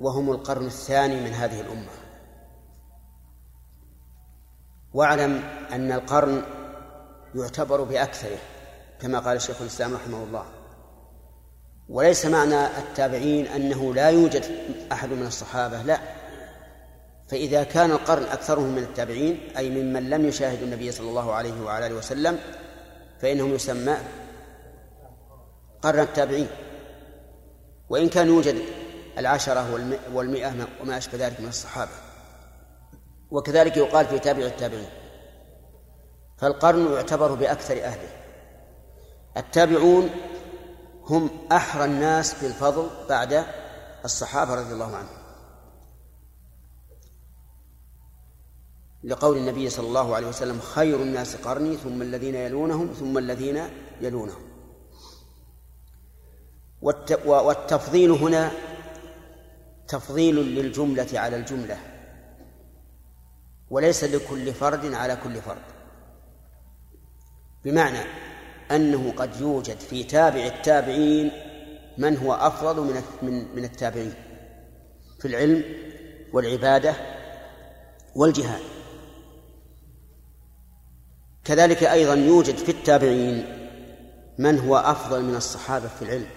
وهم القرن الثاني من هذه الأمة. واعلم أن القرن يعتبر بأكثره كما قال شيخ الإسلام رحمه الله. وليس معنى التابعين أنه لا يوجد أحد من الصحابة لا. فإذا كان القرن أكثرهم من التابعين أي ممن لم يشاهدوا النبي صلى الله عليه وعلى آله وسلم فإنهم يسمى قرن التابعين. وإن كان يوجد العشرة والمئة وما أشبه ذلك من الصحابة. وكذلك يقال في تابع التابعين. فالقرن يعتبر بأكثر أهله. التابعون هم أحرى الناس بالفضل بعد الصحابة رضي الله عنهم. لقول النبي صلى الله عليه وسلم خير الناس قرني ثم الذين يلونهم ثم الذين يلونهم. والتفضيل هنا تفضيل للجملة على الجملة وليس لكل فرد على كل فرد. بمعنى أنه قد يوجد في تابع التابعين من هو أفضل من من من التابعين في العلم والعبادة والجهاد. كذلك أيضا يوجد في التابعين من هو أفضل من الصحابة في العلم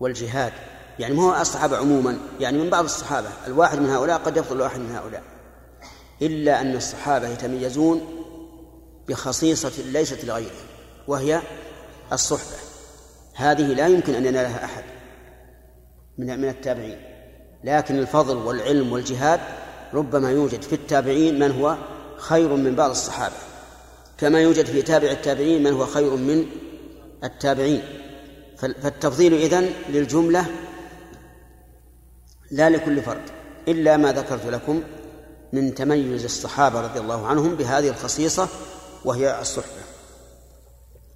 والجهاد. يعني ما هو الصحابة عموما يعني من بعض الصحابة الواحد من هؤلاء قد يفضل الواحد من هؤلاء. إلا أن الصحابة يتميزون بخصيصة ليست لغيره وهي الصحبة. هذه لا يمكن أن ينالها أحد من من التابعين. لكن الفضل والعلم والجهاد ربما يوجد في التابعين من هو خير من بعض الصحابة. كما يوجد في تابع التابعين من هو خير من التابعين. فالتفضيل إذن للجملة لا لكل فرد إلا ما ذكرت لكم من تميز الصحابة رضي الله عنهم بهذه الخصيصة وهي الصحبة.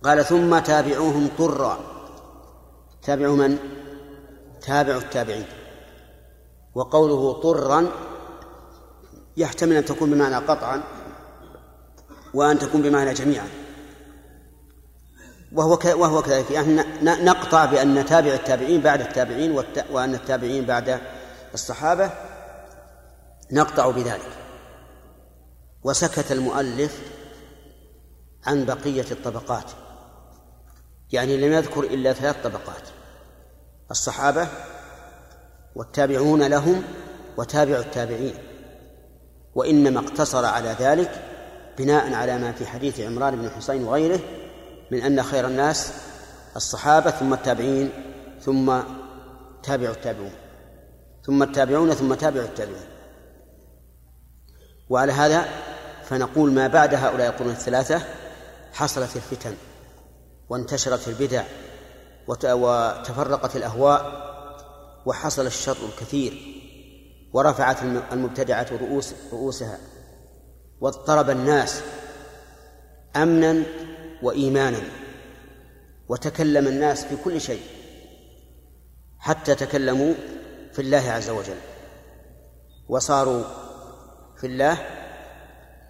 قال ثم تابعوهم طرا. تابعوا من؟ تابعوا التابعين. وقوله طرا يحتمل أن تكون بمعنى قطعا وأن تكون بمعنى جميعا وهو وهو كذلك. يعني نقطع بأن نتابع التابعين بعد التابعين وأن التابعين بعد الصحابة. نقطع بذلك. وسكت المؤلف عن بقية الطبقات. يعني لم يذكر إلا ثلاث طبقات. الصحابة والتابعون لهم وتابع التابعين. وإنما اقتصر على ذلك بناء على ما في حديث عمران بن حسين وغيره من أن خير الناس الصحابة ثم التابعين ثم تابع التابعون ثم التابعون ثم تابع التابعون. وعلى هذا فنقول ما بعد هؤلاء القرون الثلاثة حصلت الفتن وانتشرت البدع وتفرقت الأهواء وحصل الشر الكثير ورفعت المبتدعة رؤوس رؤوسها. واضطرب الناس أمنا وإيمانا وتكلم الناس في كل شيء حتى تكلموا في الله عز وجل. وصاروا في الله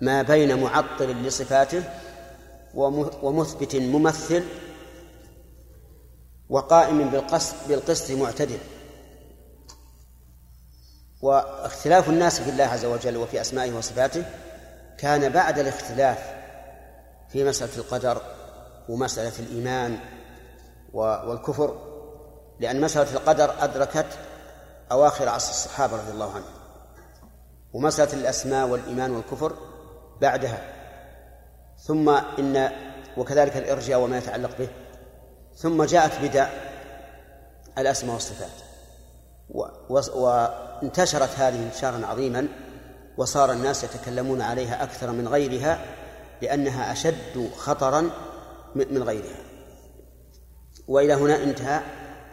ما بين معطل لصفاته ومثبت ممثل وقائم بالقسط بالقسط معتدل. واختلاف الناس في الله عز وجل وفي أسمائه وصفاته كان بعد الاختلاف في مسألة القدر ومسألة الإيمان والكفر لأن مسألة القدر أدركت أواخر عصر الصحابة رضي الله عنهم ومسألة الأسماء والإيمان والكفر بعدها. ثم إن وكذلك الإرجاء وما يتعلق به. ثم جاءت بدع الأسماء والصفات وانتشرت هذه انتشارا عظيما. وصار الناس يتكلمون عليها أكثر من غيرها لأنها أشد خطرا من غيرها. وإلى هنا انتهى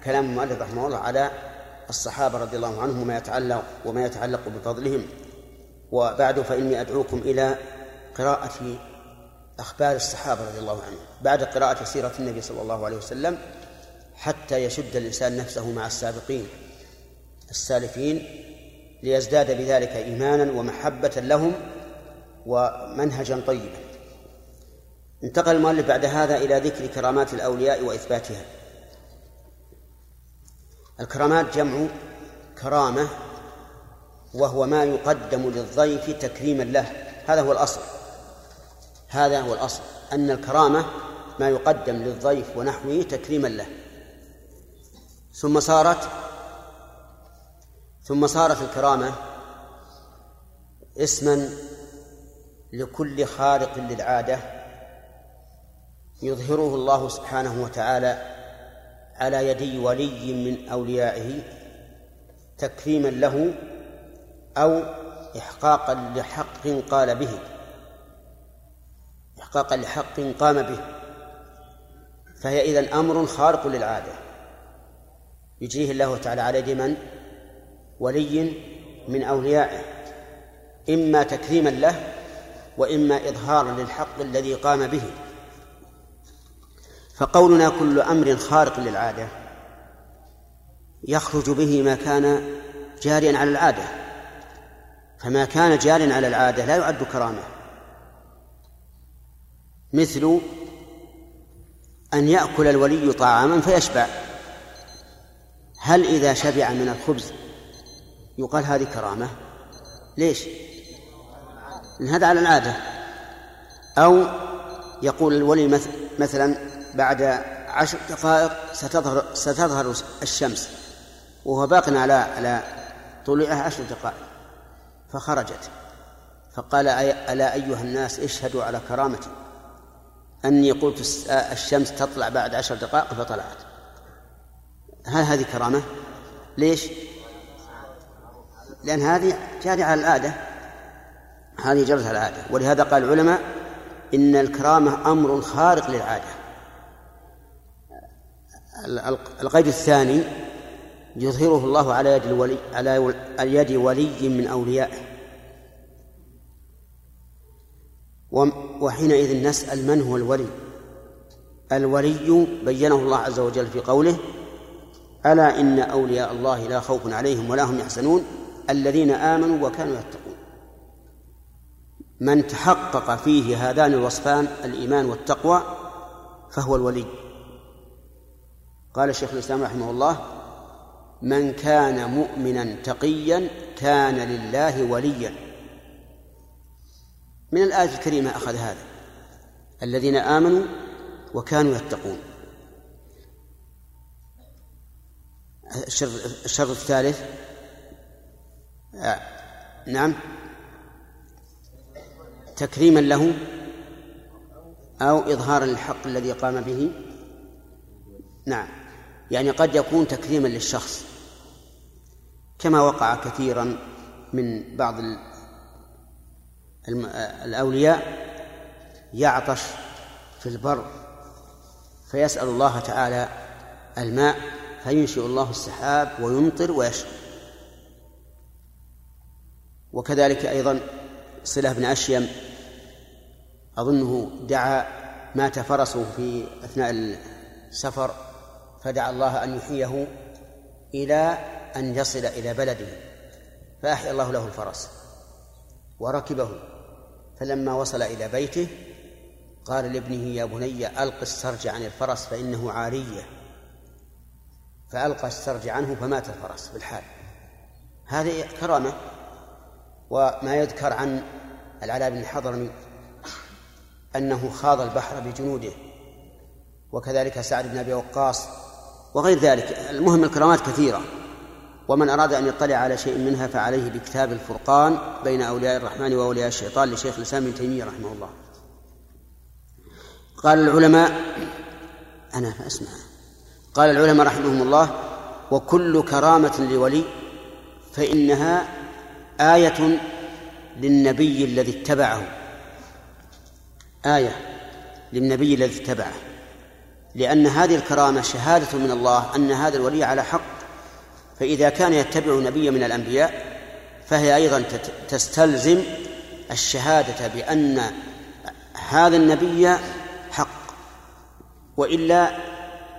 كلام المؤلف رحمه الله على الصحابة رضي الله عنهم وما يتعلق وما يتعلق بفضلهم. وبعد فإني أدعوكم إلى قراءة أخبار الصحابة رضي الله عنهم. بعد قراءة سيرة النبي صلى الله عليه وسلم حتى يشد الإنسان نفسه مع السابقين السالفين ليزداد بذلك إيمانا ومحبة لهم ومنهجا طيبا. انتقل المؤلف بعد هذا إلى ذكر كرامات الأولياء وإثباتها. الكرامات جمع كرامة وهو ما يقدم للضيف تكريما له. هذا هو الأصل. هذا هو الأصل. أن الكرامة ما يقدم للضيف ونحوه تكريما له. ثم صارت ثم صارت الكرامة اسما لكل خارق للعادة يظهره الله سبحانه وتعالى على يدي ولي من أوليائه تكريما له أو إحقاقا لحق قال به. إحقاقا لحق قام به. فهي إذن أمر خارق للعادة. يجريه الله تعالى على يد من؟ ولي من أوليائه إما تكريما له وإما إظهارا للحق الذي قام به. فقولنا كل أمر خارق للعادة يخرج به ما كان جاريا على العادة. فما كان جاريا على العادة لا يعد كرامة. مثل أن يأكل الولي طعاما فيشبع. هل إذا شبع من الخبز يقال هذه كرامة ليش؟ إن هذا على العادة أو يقول الولي مثلا بعد عشر دقائق ستظهر ستظهر الشمس وهو باق على على طلوعها عشر دقائق فخرجت فقال ألا أيها الناس اشهدوا على كرامتي أني قلت الشمس تطلع بعد عشر دقائق فطلعت هل هذه كرامة؟ ليش؟ لأن هذه جارية على العادة هذه جرت على العادة ولهذا قال العلماء إن الكرامة أمر خارق للعادة. القيد الثاني يظهره الله على يد الولي على يد ولي من أوليائه. وحينئذ نسأل من هو الولي؟ الولي بينه الله عز وجل في قوله ألا إن أولياء الله لا خوف عليهم ولا هم يحزنون؟ الذين آمنوا وكانوا يتقون. من تحقق فيه هذان الوصفان الإيمان والتقوى فهو الولي. قال الشيخ الإسلام رحمه الله من كان مؤمنا تقيا كان لله وليا. من الآية الكريمة أخذ هذا. الذين آمنوا وكانوا يتقون. الشرط الثالث نعم. تكريما له أو إظهارا للحق الذي قام به؟ نعم. يعني قد يكون تكريما للشخص. كما وقع كثيرا من بعض الأولياء يعطش في البر فيسأل الله تعالى الماء فينشئ الله السحاب ويمطر ويشرب. وكذلك أيضا صلة بن أشيم أظنه دعا مات فرسه في أثناء السفر فدعا الله أن يحييه إلى أن يصل إلى بلده فأحيا الله له الفرس وركبه فلما وصل إلى بيته قال لابنه يا بني ألق السرج عن الفرس فإنه عارية. فألقى السرج عنه فمات الفرس بالحال. هذه كرامة وما يذكر عن العلاء بن الحضرمي أنه خاض البحر بجنوده وكذلك سعد بن أبي وقاص وغير ذلك المهم الكرامات كثيرة ومن أراد أن يطلع على شيء منها فعليه بكتاب الفرقان بين أولياء الرحمن وأولياء الشيطان لشيخ الإسلام ابن تيمية رحمه الله. قال العلماء أنا فأسمع قال العلماء رحمهم الله وكل كرامة لولي فإنها آية للنبي الذي اتبعه. آية للنبي الذي اتبعه. لأن هذه الكرامة شهادة من الله أن هذا الولي على حق. فإذا كان يتبع نبيا من الأنبياء فهي أيضا تستلزم الشهادة بأن هذا النبي حق. وإلا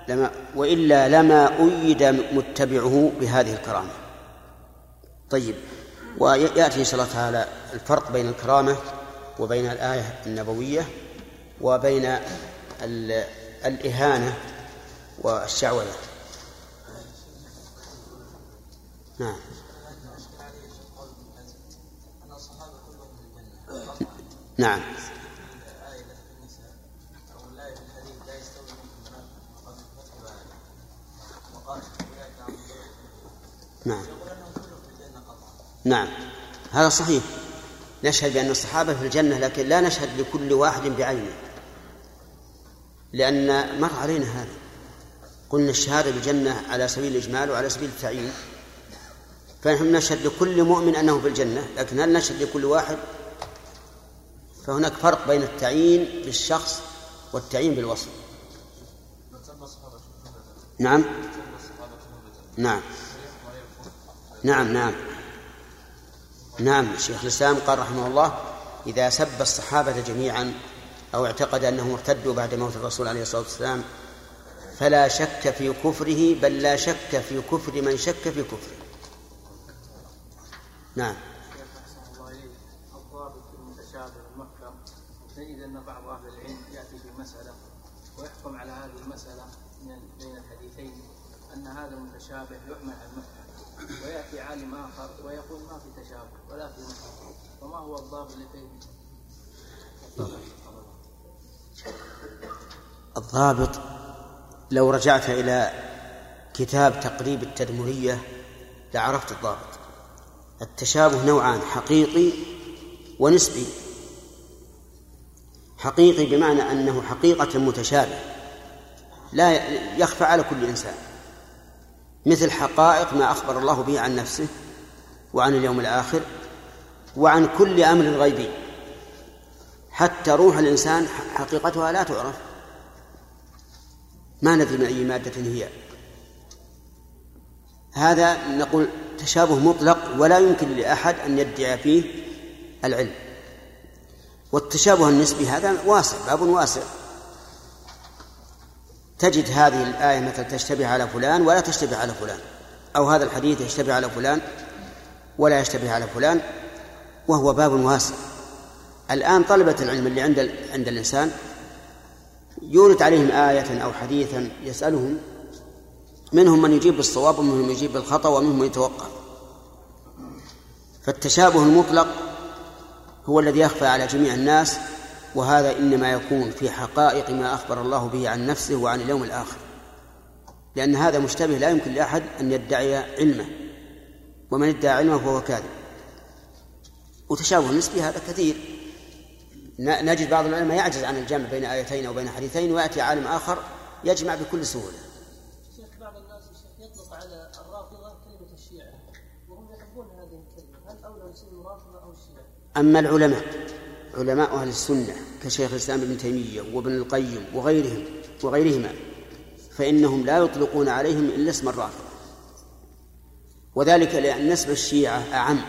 لما وإلا لما أيد متبعه بهذه الكرامة. طيب. ويأتي إن شاء الله تعالى الفرق بين الكرامة وبين الآية النبوية وبين الإهانة والشعوذة. نعم. نعم. نعم. نعم. هذا صحيح. نشهد بأن الصحابة في الجنة لكن لا نشهد لكل واحد بعينه. لأن مر علينا هذا. قلنا الشهادة بالجنة على سبيل الإجمال وعلى سبيل التعيين. فنحن نشهد لكل مؤمن أنه في الجنة لكن هل نشهد لكل واحد؟ فهناك فرق بين التعيين بالشخص والتعيين بالوصف. نعم. نعم نعم. نعم نعم شيخ الإسلام قال رحمه الله إذا سب الصحابة جميعا أو اعتقد أنهم ارتدوا بعد موت الرسول عليه الصلاة والسلام فلا شك في كفره بل لا شك في كفر من شك في كفره. نعم الضابط في المتشابه المحكم نجد ان بعض أهل العلم ياتي بمساله ويحكم على هذه المساله من بين الحديثين ان هذا المتشابه يحمل على المحكم وياتي عالم اخر ويقول ما في تشابه ولا في محكم لفهم الضابط لو رجعت إلى كتاب تقريب التدمرية لعرفت الضابط. التشابه نوعان حقيقي ونسبي. حقيقي بمعنى أنه حقيقة متشابه لا يخفى على كل إنسان. مثل حقائق ما أخبر الله به عن نفسه وعن اليوم الآخر وعن كل أمر غيبي. حتى روح الإنسان حقيقتها لا تعرف. ما ندري من أي مادة هي. هذا نقول تشابه مطلق ولا يمكن لأحد أن يدعي فيه العلم. والتشابه النسبي هذا واسع باب واسع. تجد هذه الآية مثلا تشتبه على فلان ولا تشتبه على فلان أو هذا الحديث يشتبه على فلان ولا يشتبه على فلان وهو باب واسع. الآن طلبة العلم اللي عند عند الإنسان يورد عليهم آية أو حديثا يسألهم منهم من يجيب بالصواب ومنهم من يجيب بالخطأ ومنهم من يتوقع. فالتشابه المطلق هو الذي يخفى على جميع الناس وهذا إنما يكون في حقائق ما أخبر الله به عن نفسه وعن اليوم الآخر. لأن هذا مشتبه لا يمكن لأحد أن يدعي علمه ومن ادعى علمه فهو كاذب. وتشابه نسبي هذا كثير. نجد بعض العلماء يعجز عن الجمع بين آيتين أو بين حديثين ويأتي عالم آخر يجمع بكل سهولة. شيخ بعض الناس يطلق على الرافضة كلمة الشيعة وهم يحبون هذه الكلمة. هل أولى الرافضة أو الشيعة؟ أما العلماء علماء أهل السنة كشيخ الإسلام ابن تيمية وابن القيم وغيرهم وغيرهما فإنهم لا يطلقون عليهم إلا اسم الرافضة. وذلك لأن نسب الشيعة أعم.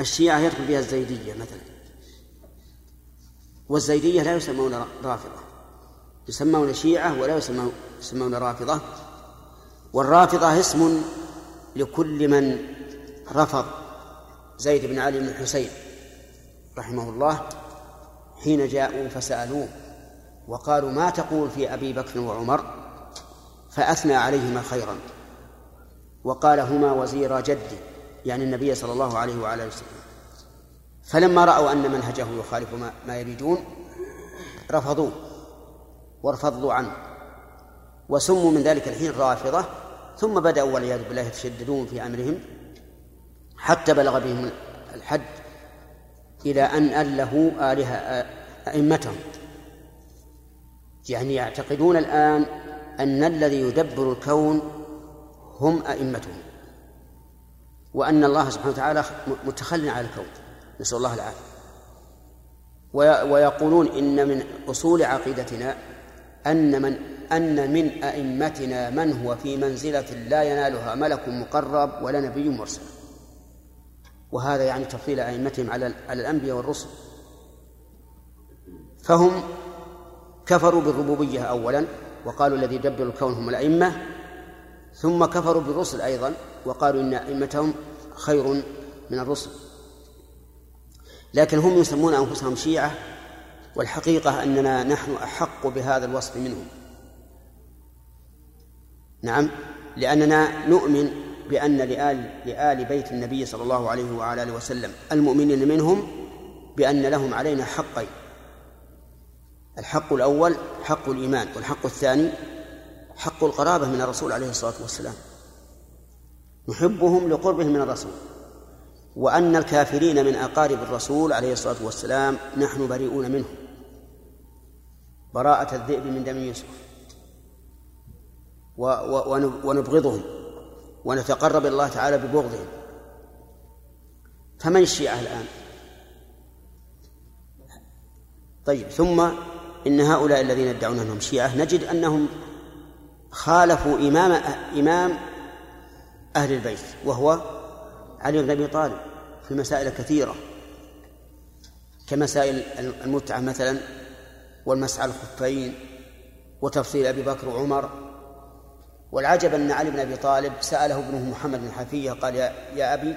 الشيعة يدخل فيها الزيدية مثلا. والزيدية لا يسمون رافضة. يسمون شيعة ولا يسمون رافضة. والرافضة اسم لكل من رفض زيد بن علي بن الحسين رحمه الله حين جاءوا فسألوه وقالوا ما تقول في أبي بكر وعمر؟ فأثنى عليهما خيرا. وقال هما وزير جدي. يعني النبي صلى الله عليه وعلى وسلم. فلما رأوا أن منهجه يخالف ما, ما يريدون رفضوه وارفضوا عنه وسموا من ذلك الحين رافضة ثم بدأوا والعياذ بالله يتشددون في أمرهم حتى بلغ بهم الحد إلى أن أله آلهة أئمتهم. يعني يعتقدون الآن أن الذي يدبر الكون هم أئمتهم. وأن الله سبحانه وتعالى متخل على الكون. نسأل الله العافية. ويقولون إن من أصول عقيدتنا أن من أن من أئمتنا من هو في منزلة لا ينالها ملك مقرب ولا نبي مرسل. وهذا يعني تفضيل أئمتهم على على الأنبياء والرسل. فهم كفروا بالربوبية أولا وقالوا الذي يدبر الكون هم الأئمة ثم كفروا بالرسل أيضا وقالوا إن أئمتهم خير من الرسل. لكن هم يسمون أنفسهم شيعة والحقيقة أننا نحن أحق بهذا الوصف منهم. نعم لأننا نؤمن بأن لآل, لآل بيت النبي صلى الله عليه وعلى آله وسلم المؤمنين منهم بأن لهم علينا حقين. الحق الأول حق الإيمان والحق الثاني حق القرابة من الرسول عليه الصلاة والسلام. نحبهم لقربهم من الرسول. وأن الكافرين من أقارب الرسول عليه الصلاة والسلام نحن بريئون منهم. براءة الذئب من دم يوسف. ونبغضهم. ونتقرب الله تعالى ببغضهم. فمن الشيعة الآن؟ طيب ثم إن هؤلاء الذين يدعون أنهم شيعة نجد أنهم خالفوا إمام إمام أهل البيت وهو علي بن أبي طالب في مسائل كثيرة كمسائل المتعة مثلا والمسعى الخفين وتفصيل أبي بكر وعمر. والعجب أن علي بن أبي طالب سأله ابنه محمد بن حفية قال يا, يا أبي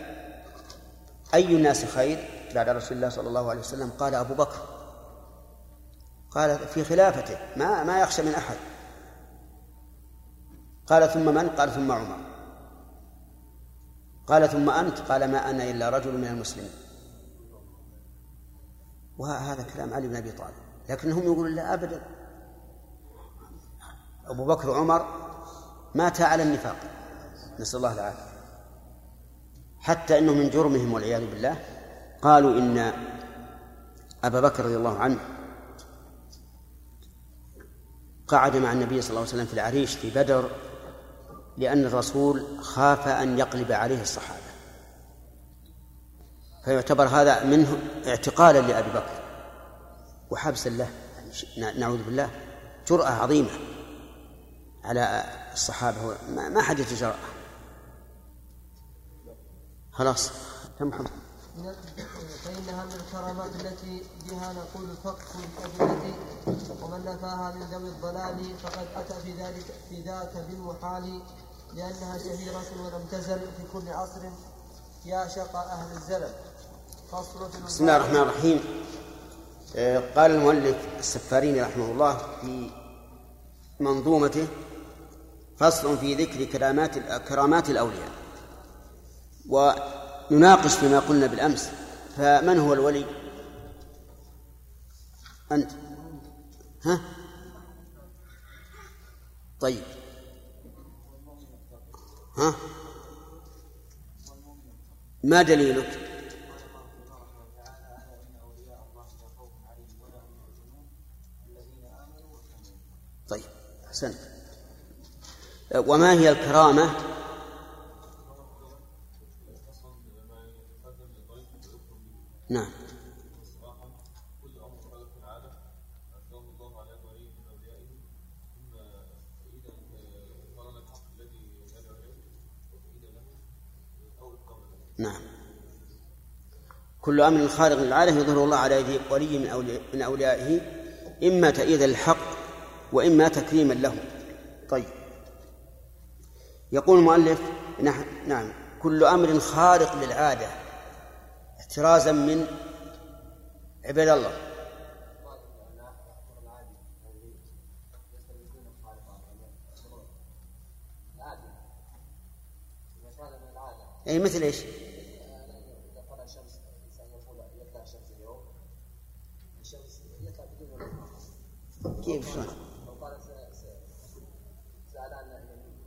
أي الناس خير؟ بعد رسول الله صلى الله عليه وسلم قال أبو بكر. قال في خلافته ما ما يخشى من أحد. قال ثم من؟ قال ثم عمر. قال ثم أنت؟ قال ما أنا إلا رجل من المسلمين. وهذا كلام علي بن أبي طالب. لكنهم يقولون لا أبدا. أبو بكر وعمر ماتا على النفاق. نسأل الله العافية. حتى أنه من جرمهم والعياذ بالله. قالوا إن أبا بكر رضي الله عنه قعد مع النبي صلى الله عليه وسلم في العريش في بدر. لأن الرسول خاف أن يقلب عليه الصحابة. فيعتبر هذا منه اعتقالا لأبي بكر. وحبسا له. نعوذ بالله. جرأة عظيمة على الصحابة. ما حد يتجرأ. خلاص. تم محمد. فإنها من الكرامات التي بها نقول فقه الأدلة ومن نفاها من ذوي الضلال فقد أتى في ذلك في ذاك بالمحال. لأنها شهيرة ولم تزل في كل عصر يا شقى أهل الزلل. فصل في بسم الله الرحمن الرحيم. آه، قال المؤلف السفاريني رحمه الله في منظومته فصل في ذكر كرامات كرامات الأولياء. ونناقش فيما قلنا بالأمس. فمن هو الولي؟ أنت. ها؟ طيب. ها؟ ما دليلك؟ طيب أحسنت. وما هي الكرامة؟ نعم. نعم. كل أمر خارق للعادة يظهر الله على يد ولي من, أولي من أوليائه إما تأييدا للحق وإما تكريما له. طيب. يقول المؤلف نعم. كل أمر خارق للعادة احترازا من عباد الله. أي مثل إيش؟ كيف؟ شلون؟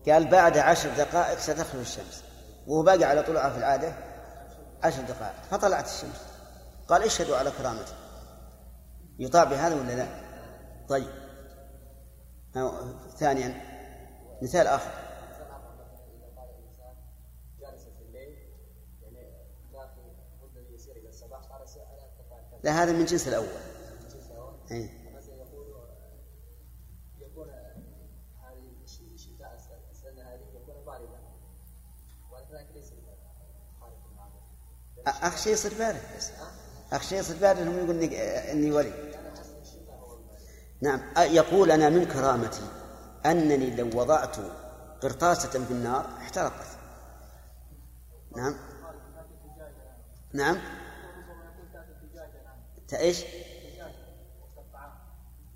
قال بعد عشر دقائق ستخرج الشمس. وهو باقي على طلوعها في العادة؟ عشر دقائق. فطلعت الشمس. قال اشهدوا على كرامتي يطاع بهذا ولا لا؟ طيب. ثانيا. مثال آخر. لا هذا من جنس الأول. أي. أخشى يصير بارد بس أخشى يصير بارد انهم يقول إني, ولي. نعم. يقول أنا من كرامتي أنني لو وضعت قرطاسة في النار احترقت. نعم. نعم. إيش؟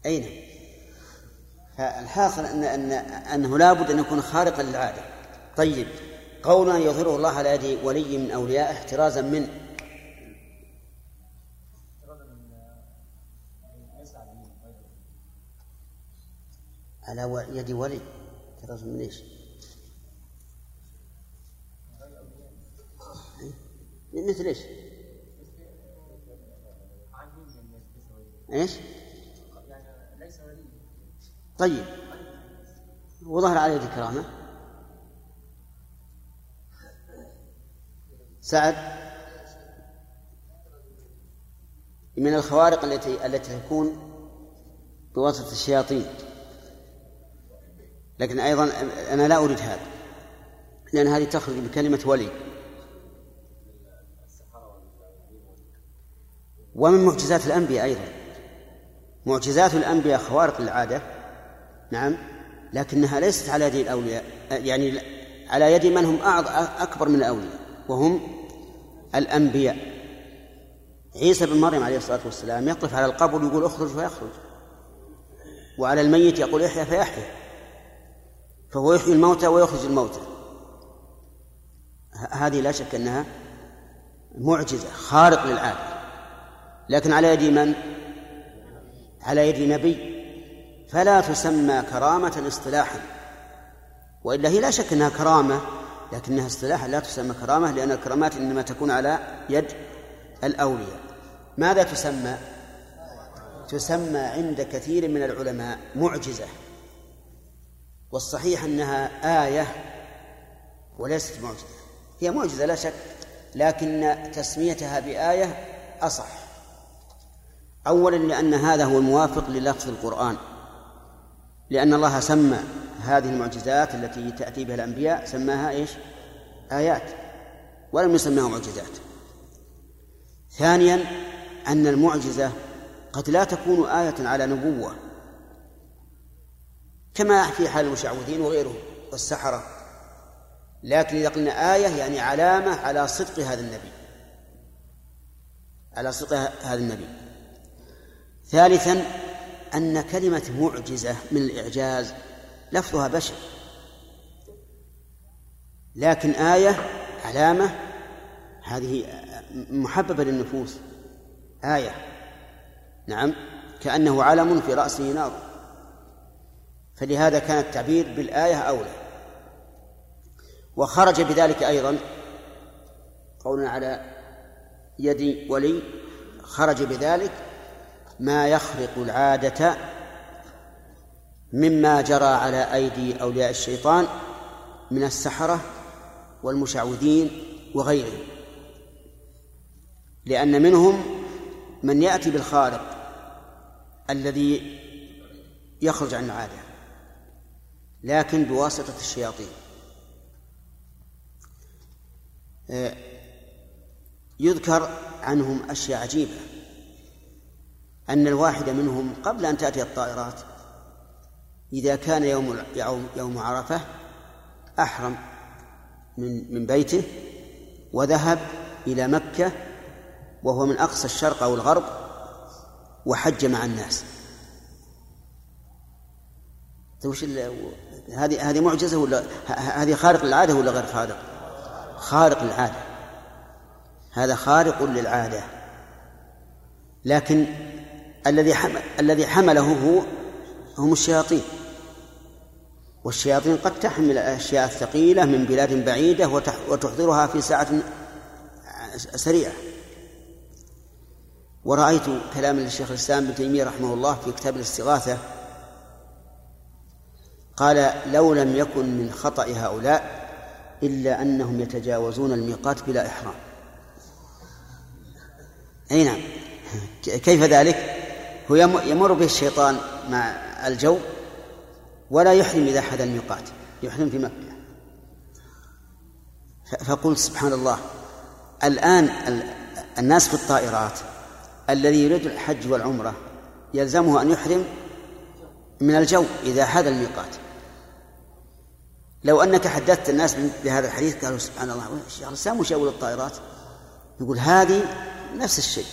أي نعم. فالحاصل أن أن أنه لابد أن يكون خارقا للعادة. طيب. قولنا يظهره الله على يد ولي من أولياء احترازا من على يد ولي احترازا من إيش؟ مثل إيش؟ إيش؟ طيب وظهر عليه الكرامة سعد؟ من الخوارق التي التي تكون بواسطة الشياطين. لكن أيضا أنا لا أريد هذا لأن هذه تخرج بكلمة ولي. ومن معجزات الأنبياء أيضا. معجزات الأنبياء خوارق العادة نعم لكنها ليست على يد الأولياء يعني على يد من هم أكبر من الأولياء وهم الأنبياء. عيسى بن مريم عليه الصلاة والسلام يقف على القبر يقول اخرج فيخرج. وعلى الميت يقول احيا فيحيا. فهو يحيي الموتى ويخرج الموتى. هذه لا شك أنها معجزة خارق للعادة. لكن على يد من؟ على يد نبي. فلا تسمى كرامة اصطلاحا. وإلا هي لا شك أنها كرامة لكنها اصطلاحا لا تسمى كرامة لأن الكرامات إنما تكون على يد الأولياء. ماذا تسمى؟ تسمى عند كثير من العلماء معجزة والصحيح أنها آية وليست معجزة. هي معجزة لا شك لكن تسميتها بآية أصح. أولا لأن هذا هو الموافق للفظ القرآن لأن الله سمى هذه المعجزات التي تأتي بها الأنبياء سماها إيش؟ آيات ولم يسميها معجزات. ثانيا أن المعجزة قد لا تكون آية على نبوة كما في حال المشعوذين وغيرهم والسحرة. لكن إذا قلنا آية يعني علامة على صدق هذا النبي. على صدق هذا النبي. ثالثا أن كلمة معجزة من الإعجاز لفظها بشر. لكن آية علامة هذه محببة للنفوس. آية. نعم. كأنه علم في رأسه نار. فلهذا كان التعبير بالآية أولى. وخرج بذلك أيضا قولنا على يد ولي خرج بذلك ما يخرق العادة مما جرى على أيدي أولياء الشيطان من السحرة والمشعوذين وغيرهم. لأن منهم من يأتي بالخارق الذي يخرج عن العادة لكن بواسطة الشياطين. يذكر عنهم أشياء عجيبة. أن الواحد منهم قبل أن تأتي الطائرات إذا كان يوم يوم عرفة أحرم من من بيته وذهب إلى مكة وهو من أقصى الشرق أو الغرب وحج مع الناس. وش هذه هذه معجزة ولا هذه خارق للعادة ولا غير خارق؟ خارق للعادة. هذا خارق للعادة. لكن الذي حمل الذي حمله هو هم الشياطين. والشياطين قد تحمل الأشياء الثقيلة من بلاد بعيدة وتحضرها في ساعة سريعة. ورأيت كلام الشيخ الإسلام ابن تيمية رحمه الله في كتاب الاستغاثة. قال لو لم يكن من خطأ هؤلاء إلا أنهم يتجاوزون الميقات بلا إحرام. أي نعم. كيف ذلك؟ هو يمر به الشيطان مع الجو ولا يحرم إذا حدا الميقات يحرم في مكة. فقلت سبحان الله الآن الناس في الطائرات الذي يريد الحج والعمرة يلزمه أن يحرم من الجو إذا حاد الميقات. لو أنك حدثت الناس بهذا الحديث قالوا سبحان الله الشيخ؟ الإسلام وش الطائرات. يقول هذه نفس الشيء.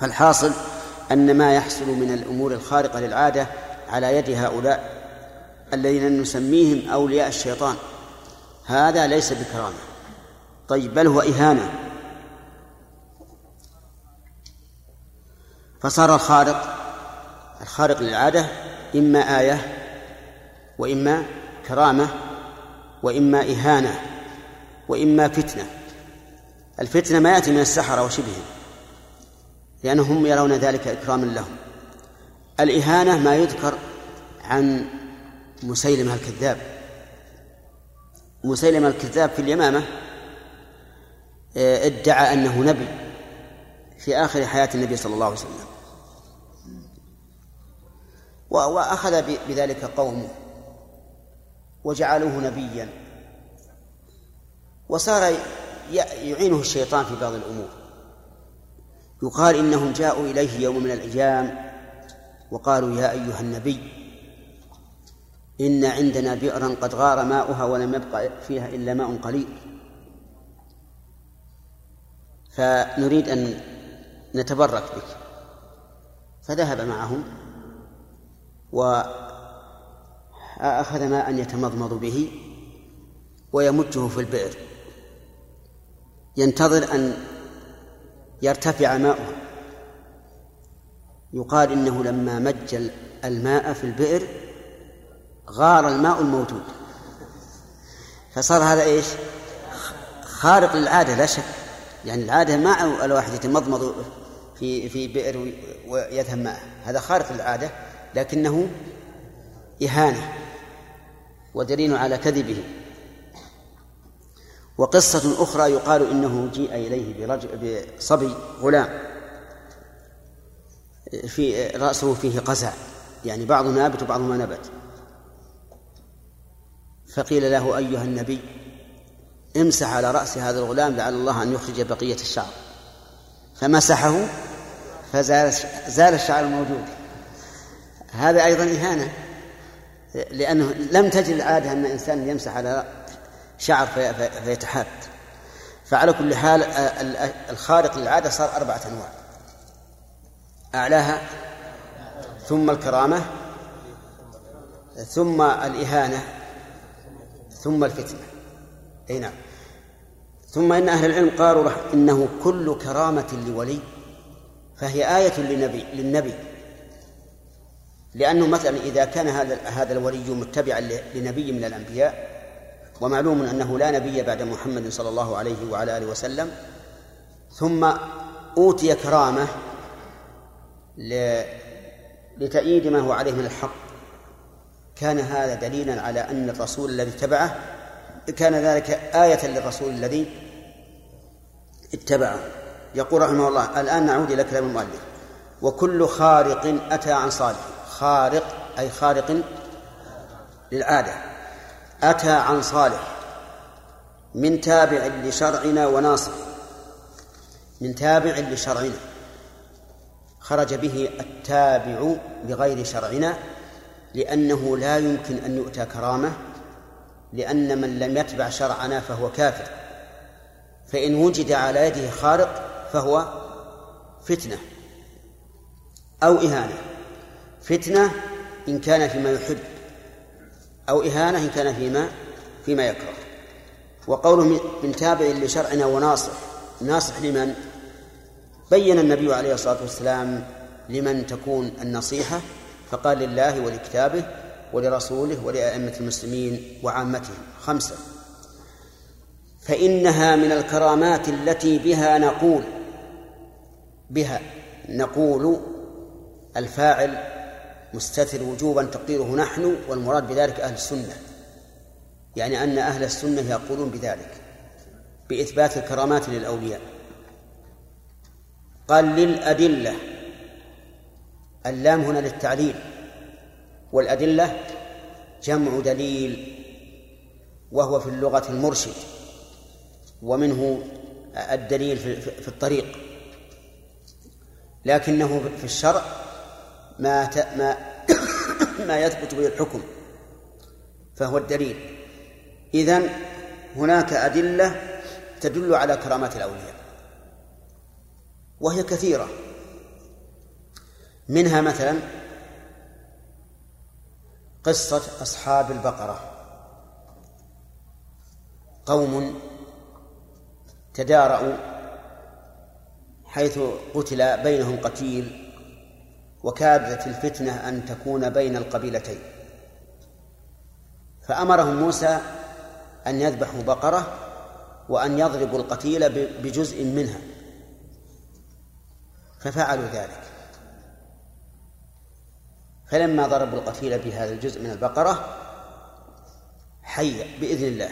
فالحاصل أن ما يحصل من الأمور الخارقة للعادة على يد هؤلاء الذين نسميهم أولياء الشيطان. هذا ليس بكرامة. طيب بل هو إهانة. فصار الخارق الخارق للعادة إما آية وإما كرامة وإما إهانة وإما فتنة. الفتنة ما يأتي من السحرة وشبههم لأنهم يرون ذلك إكراما لهم. الإهانة ما يذكر عن مسيلمة الكذاب. مسيلمة الكذاب في اليمامة آه، ادعى أنه نبي في آخر حياة النبي صلى الله عليه وسلم. وأخذ بذلك قومه وجعلوه نبيا. وصار يعينه الشيطان في بعض الأمور. يقال إنهم جاءوا إليه يوم من الأيام وقالوا يا أيها النبي إن عندنا بئرا قد غار ماؤها ولم يبق فيها إلا ماء قليل. فنريد أن نتبرك بك فذهب معهم وأخذ ماء يتمضمض به ويمجه في البئر. ينتظر أن يرتفع ماؤه. يقال إنه لما مج الماء في البئر غار الماء الموجود. فصار هذا إيش؟ خارق للعادة لا شك. يعني العادة ما الواحد يتمضمض في في بئر ويذهب ماء هذا خارق للعادة لكنه إهانة ودليل على كذبه. وقصة أخرى يقال إنه جيء إليه برجل بصبي غلام. في رأسه فيه قزع. يعني بعض نابت وبعض ما نبت. فقيل له أيها النبي امسح على رأس هذا الغلام لعل الله أن يخرج بقية الشعر. فمسحه فزال زال الشعر الموجود هذا أيضا إهانة لأنه لم تجد العادة أن إنسان يمسح على شعر في فيتحات فعلى كل حال الخارق للعادة صار أربعة أنواع. أعلاها ثم الكرامة ثم الإهانة ثم الفتنة. أي نعم. ثم إن أهل العلم قالوا إنه كل كرامة لولي فهي آية للنبي للنبي. لأنه مثلا إذا كان هذا هذا الولي متبعا لنبي من الأنبياء ومعلوم أنه لا نبي بعد محمد صلى الله عليه وعلى آله وسلم ثم أوتي كرامة لتأييد ما هو عليه من الحق. كان هذا دليلا على أن الرسول الذي اتبعه كان ذلك آية للرسول الذي اتبعه. يقول رحمه الله الآن نعود إلى كلام المؤلف. وكل خارق أتى عن صالح. خارق أي خارق للعادة. أتى عن صالح من تابع لشرعنا وناصر من تابع لشرعنا. خرج به التابع بغير شرعنا لأنه لا يمكن أن يؤتى كرامة لأن من لم يتبع شرعنا فهو كافر. فإن وجد على يده خارق فهو فتنة أو إهانة. فتنة إن كان فيما يحب أو إهانة إن كان فيما فيما يكره. وقوله من تابع لشرعنا وناصح ناصح لمن؟ بين النبي عليه الصلاة والسلام لمن تكون النصيحة فقال لله ولكتابه ولرسوله ولأئمة المسلمين وعامتهم خمسة. فإنها من الكرامات التي بها نقول بها نقول الفاعل مستتر وجوبا تقديره نحن والمراد بذلك أهل السنة. يعني أن أهل السنة يقولون بذلك بإثبات الكرامات للأولياء. قال للأدلة. اللام هنا للتعليل. والأدلة جمع دليل وهو في اللغة المرشد ومنه الدليل في الطريق. لكنه في الشرع ما ما ما يثبت به الحكم فهو الدليل. إذن هناك أدلة تدل على كرامات الأولياء. وهي كثيرة منها مثلا قصة أصحاب البقرة. قوم تدارأوا حيث قتل بينهم قتيل وكادت الفتنة أن تكون بين القبيلتين. فأمرهم موسى أن يذبحوا بقرة وأن يضربوا القتيل بجزء منها. ففعلوا ذلك. فلما ضربوا القتيل بهذا الجزء من البقرة حي بإذن الله.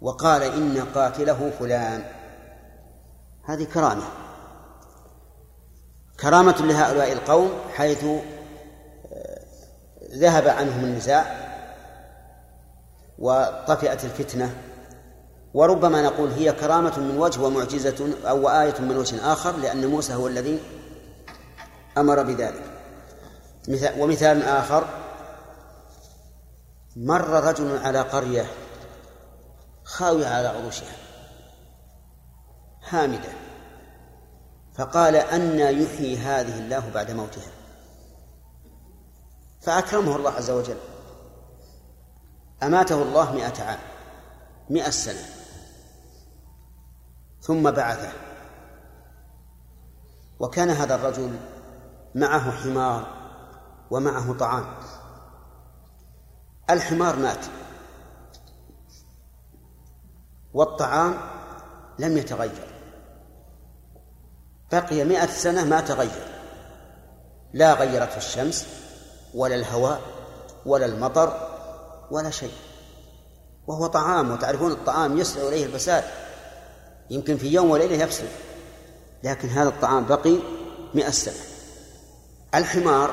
وقال إن قاتله فلان. هذه كرامة. كرامة لهؤلاء القوم حيث آه، ذهب عنهم النزاع وطفئت الفتنة. وربما نقول هي كرامة من وجه ومعجزة أو آية من وجه آخر لأن موسى هو الذي أمر بذلك. ومثال آخر مر رجل على قرية خاوية على عروشها هامدة فقال أن يحيي هذه الله بعد موتها. فأكرمه الله عز وجل. أماته الله مئة عام مئة سنة. ثم بعثه. وكان هذا الرجل معه حمار ومعه طعام. الحمار مات. والطعام لم يتغير. بقي مئة سنة ما تغير. لا غيرته الشمس ولا الهواء ولا المطر ولا شيء. وهو طعام وتعرفون الطعام يسرع إليه الفساد يمكن في يوم وليلة يفسد لكن هذا الطعام بقي مئة سنة. الحمار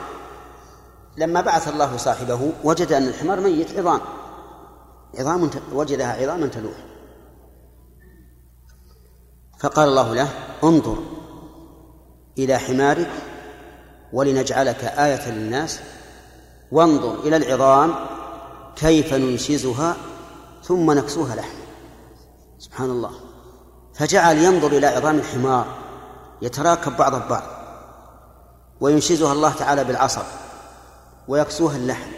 لما بعث الله صاحبه وجد أن الحمار ميت عظام. عظام وجدها عظاما تلوح. فقال الله له انظر إلى حمارك ولنجعلك آية للناس. وانظر إلى العظام كيف ننشزها ثم نكسوها لحم سبحان الله. فجعل ينظر إلى عظام الحمار يتراكب بعض البعض وينشزها الله تعالى بالعصر ويكسوها اللحم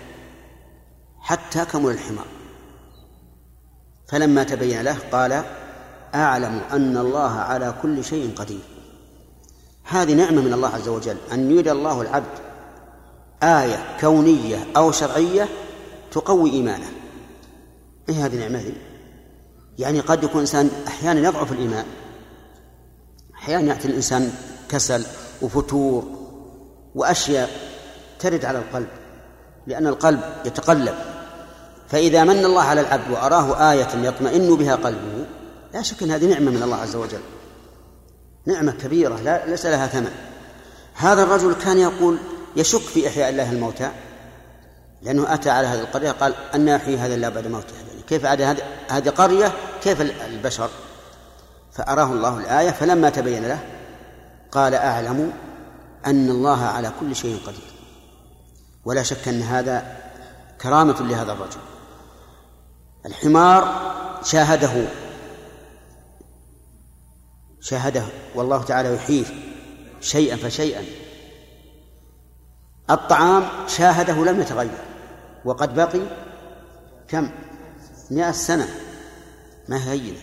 حتى كمل الحمار. فلما تبين له قال أعلم أن الله على كل شيء قدير. هذه نعمة من الله عز وجل أن يري الله العبد آية كونية أو شرعية تقوي إيمانه. إيه هذه نعمة يعني قد يكون الإنسان أحيانا يضعف الإيمان أحيانا يأتي الإنسان كسل وفتور وأشياء ترد على القلب لأن القلب يتقلب. فإذا من الله على العبد وأراه آية يطمئن بها قلبه لا شك أن هذه نعمة من الله عز وجل. نعمة كبيرة لا ليس لها ثمن. هذا الرجل كان يقول يشك في إحياء الله الموتى لأنه أتى على هذه القرية قال أن يحيي هذا الله بعد موته كيف عاد هذه قرية كيف البشر؟ فأراه الله الآية فلما تبين له قال أعلم أن الله على كل شيء قدير. ولا شك أن هذا كرامة لهذا الرجل. الحمار شاهده شاهده والله تعالى يحييه شيئا فشيئا. الطعام شاهده لم يتغير وقد بقي كم؟ مئة سنة ما هي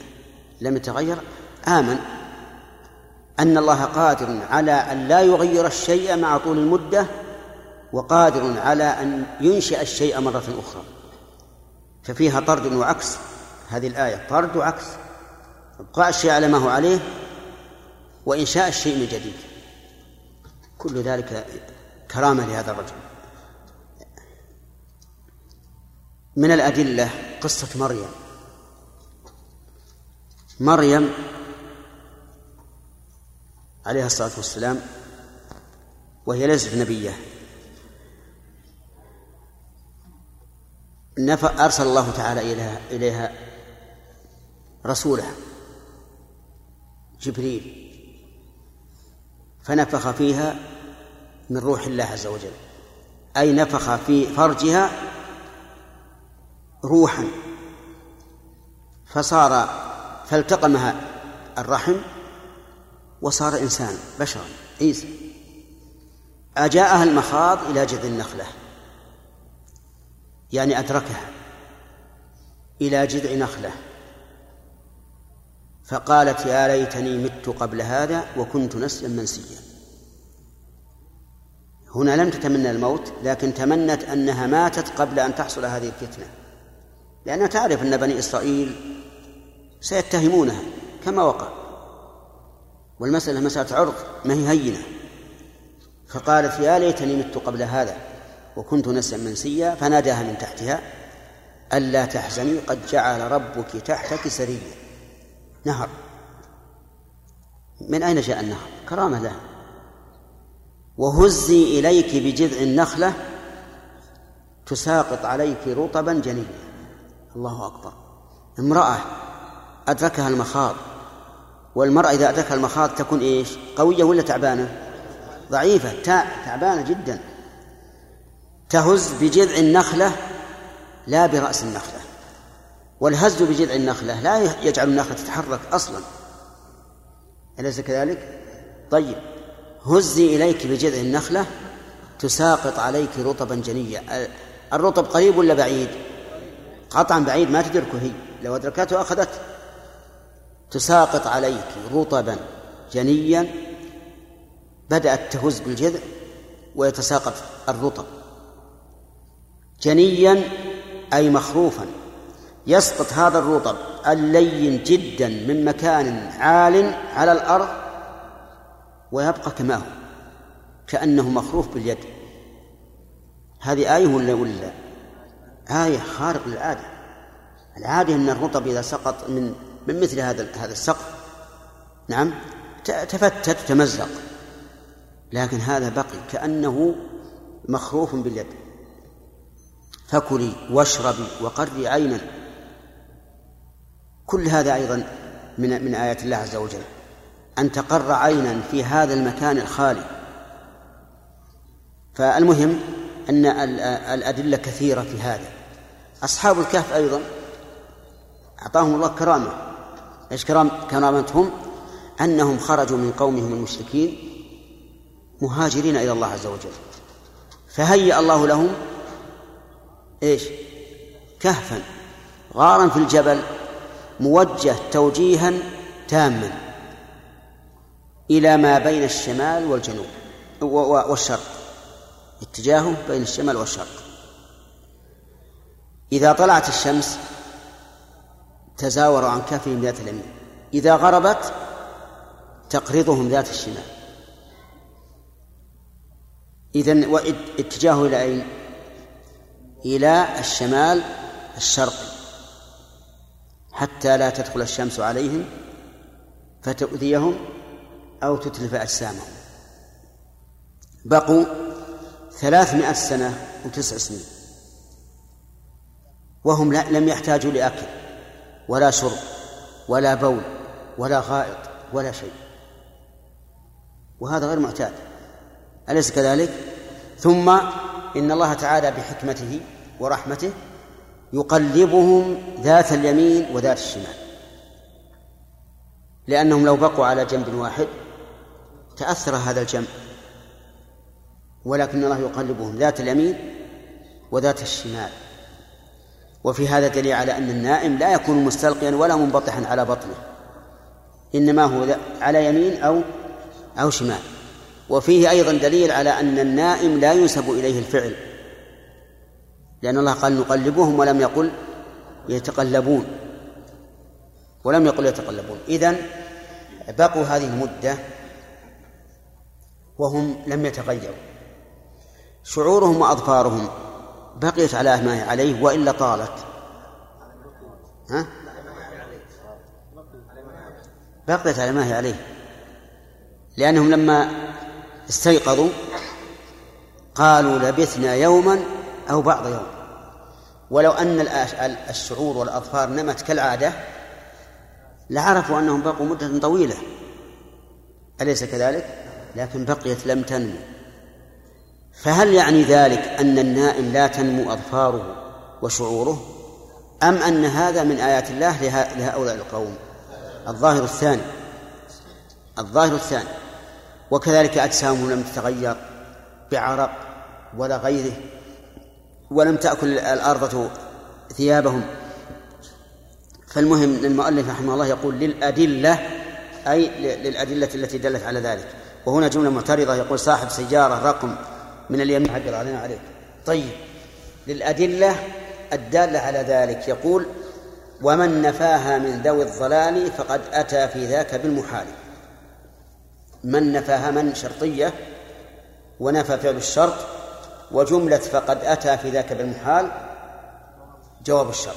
لم يتغير. آمن أن الله قادر على أن لا يغير الشيء مع طول المدة وقادر على أن ينشئ الشيء مرة أخرى. ففيها طرد وعكس. هذه الآية طرد وعكس. إبقاء الشيء على ما هو عليه وإنشاء الشيء من جديد. كل ذلك كرامة لهذا الرجل. من الأدلة قصة مريم. مريم عليها الصلاة والسلام وهي ليست نبية. أرسل الله تعالى إليها, إليها رسوله جبريل فنفخ فيها من روح الله عز وجل. أي نفخ في فرجها روحا. فصار فالتقمها الرحم وصار إنسان بشرا عيسى. أجاءها المخاض إلى جذع النخلة. يعني أدركها إلى جذع نخلة. فقالت يا ليتني مت قبل هذا وكنت نسيا منسيا. هنا لم تتمنى الموت لكن تمنت أنها ماتت قبل أن تحصل هذه الفتنة. لأنها تعرف أن بني إسرائيل سيتهمونها كما وقع. والمسألة مسألة عرض ما هي هينة. فقالت يا ليتني مت قبل هذا وكنت نسيا منسيا فناداها من تحتها ألا تحزني قد جعل ربك تحتك سريا. نهر. من أين جاء النهر؟ كرامة له وهزي إليك بجذع النخلة تساقط عليك رطبا جنيا. الله أكبر. امرأة أدركها المخاض والمرأة إذا أدركها المخاض تكون إيش؟ قوية ولا تعبانة؟ ضعيفة تعبانة جدا. تهز بجذع النخلة لا برأس النخلة والهز بجذع النخلة لا يجعل النخلة تتحرك أصلا. أليس كذلك؟ طيب هزي إليك بجذع النخلة تساقط عليك رطبا جنيا الرطب قريب ولا بعيد؟ قطعا بعيد ما تدركه هي. لو أدركته أخذته. تساقط عليك رطبا جنيا. بدأت تهز بالجذع ويتساقط الرطب. جنيا أي مخروفا. يسقط هذا الرطب اللين جدا من مكان عال على الأرض ويبقى كما هو. كأنه مخروف باليد. هذه آية ولا ولا؟ آية خارق للعادة العادة أن الرطب إذا سقط من من مثل هذا هذا السقف نعم تفتت تمزق. لكن هذا بقي كأنه مخروف باليد. فكلي واشربي وقري عينا. كل هذا أيضا من من آيات الله عز وجل. أن تقر عينا في هذا المكان الخالي. فالمهم أن الأدلة كثيرة في هذا. أصحاب الكهف أيضا أعطاهم الله كرامة. إيش كرام كرامتهم؟ أنهم خرجوا من قومهم المشركين مهاجرين إلى الله عز وجل. فهيأ الله لهم إيش؟ كهفا غارا في الجبل موجه توجيها تاما إلى ما بين الشمال والجنوب والشرق اتجاهه بين الشمال والشرق. إذا طلعت الشمس تزاوروا عن كهفهم ذات اليمين. إذا غربت تقرضهم ذات الشمال. إذن واتجاهه إلى أين؟ إلى الشمال الشرقي. حتى لا تدخل الشمس عليهم فتؤذيهم أو تتلف أجسامهم. بقوا ثلاثمائة سنة وتسع سنين. وهم لم يحتاجوا لأكل ولا شرب ولا بول ولا غائط ولا شيء. وهذا غير معتاد. أليس كذلك؟ ثم إن الله تعالى بحكمته ورحمته يقلبهم ذات اليمين وذات الشمال. لأنهم لو بقوا على جنب واحد تأثر هذا الجنب ولكن الله يقلبهم ذات اليمين وذات الشمال. وفي هذا دليل على أن النائم لا يكون مستلقيا ولا منبطحا على بطنه إنما هو على يمين أو أو شمال. وفيه أيضا دليل على أن النائم لا ينسب إليه الفعل لأن الله قال نقلبهم ولم يقل يتقلبون ولم يقل يتقلبون. إذن بقوا هذه المدة وهم لم يتغيروا. شعورهم وأظفارهم بقيت على ما هي عليه وإلا طالت. ها؟ بقيت على ما هي عليه. لأنهم لما استيقظوا قالوا لبثنا يوما أو بعض يوم. ولو أن الشعور والأظفار نمت كالعادة لعرفوا أنهم بقوا مدة طويلة. أليس كذلك؟ لكن بقيت لم تنمو. فهل يعني ذلك أن النائم لا تنمو أظفاره وشعوره؟ أم أن هذا من آيات الله لهؤلاء القوم؟ الظاهر الثاني. الظاهر الثاني. وكذلك أجسامهم لم تتغير بعرق ولا غيره ولم تأكل الأرض ثيابهم. فالمهم المؤلف رحمه الله يقول للأدلة أي للأدلة التي دلت على ذلك. وهنا جملة معترضة يقول صاحب سيارة رقم من اليمين عبر علينا عليك. طيب للأدلة الدالة على ذلك. يقول ومن نفاها من ذوي الضلال فقد أتى في ذاك بالمحال من نفاها من؟ شرطية. ونفى فعل الشرط. وجملة فقد أتى في ذاك بالمحال جواب الشرط.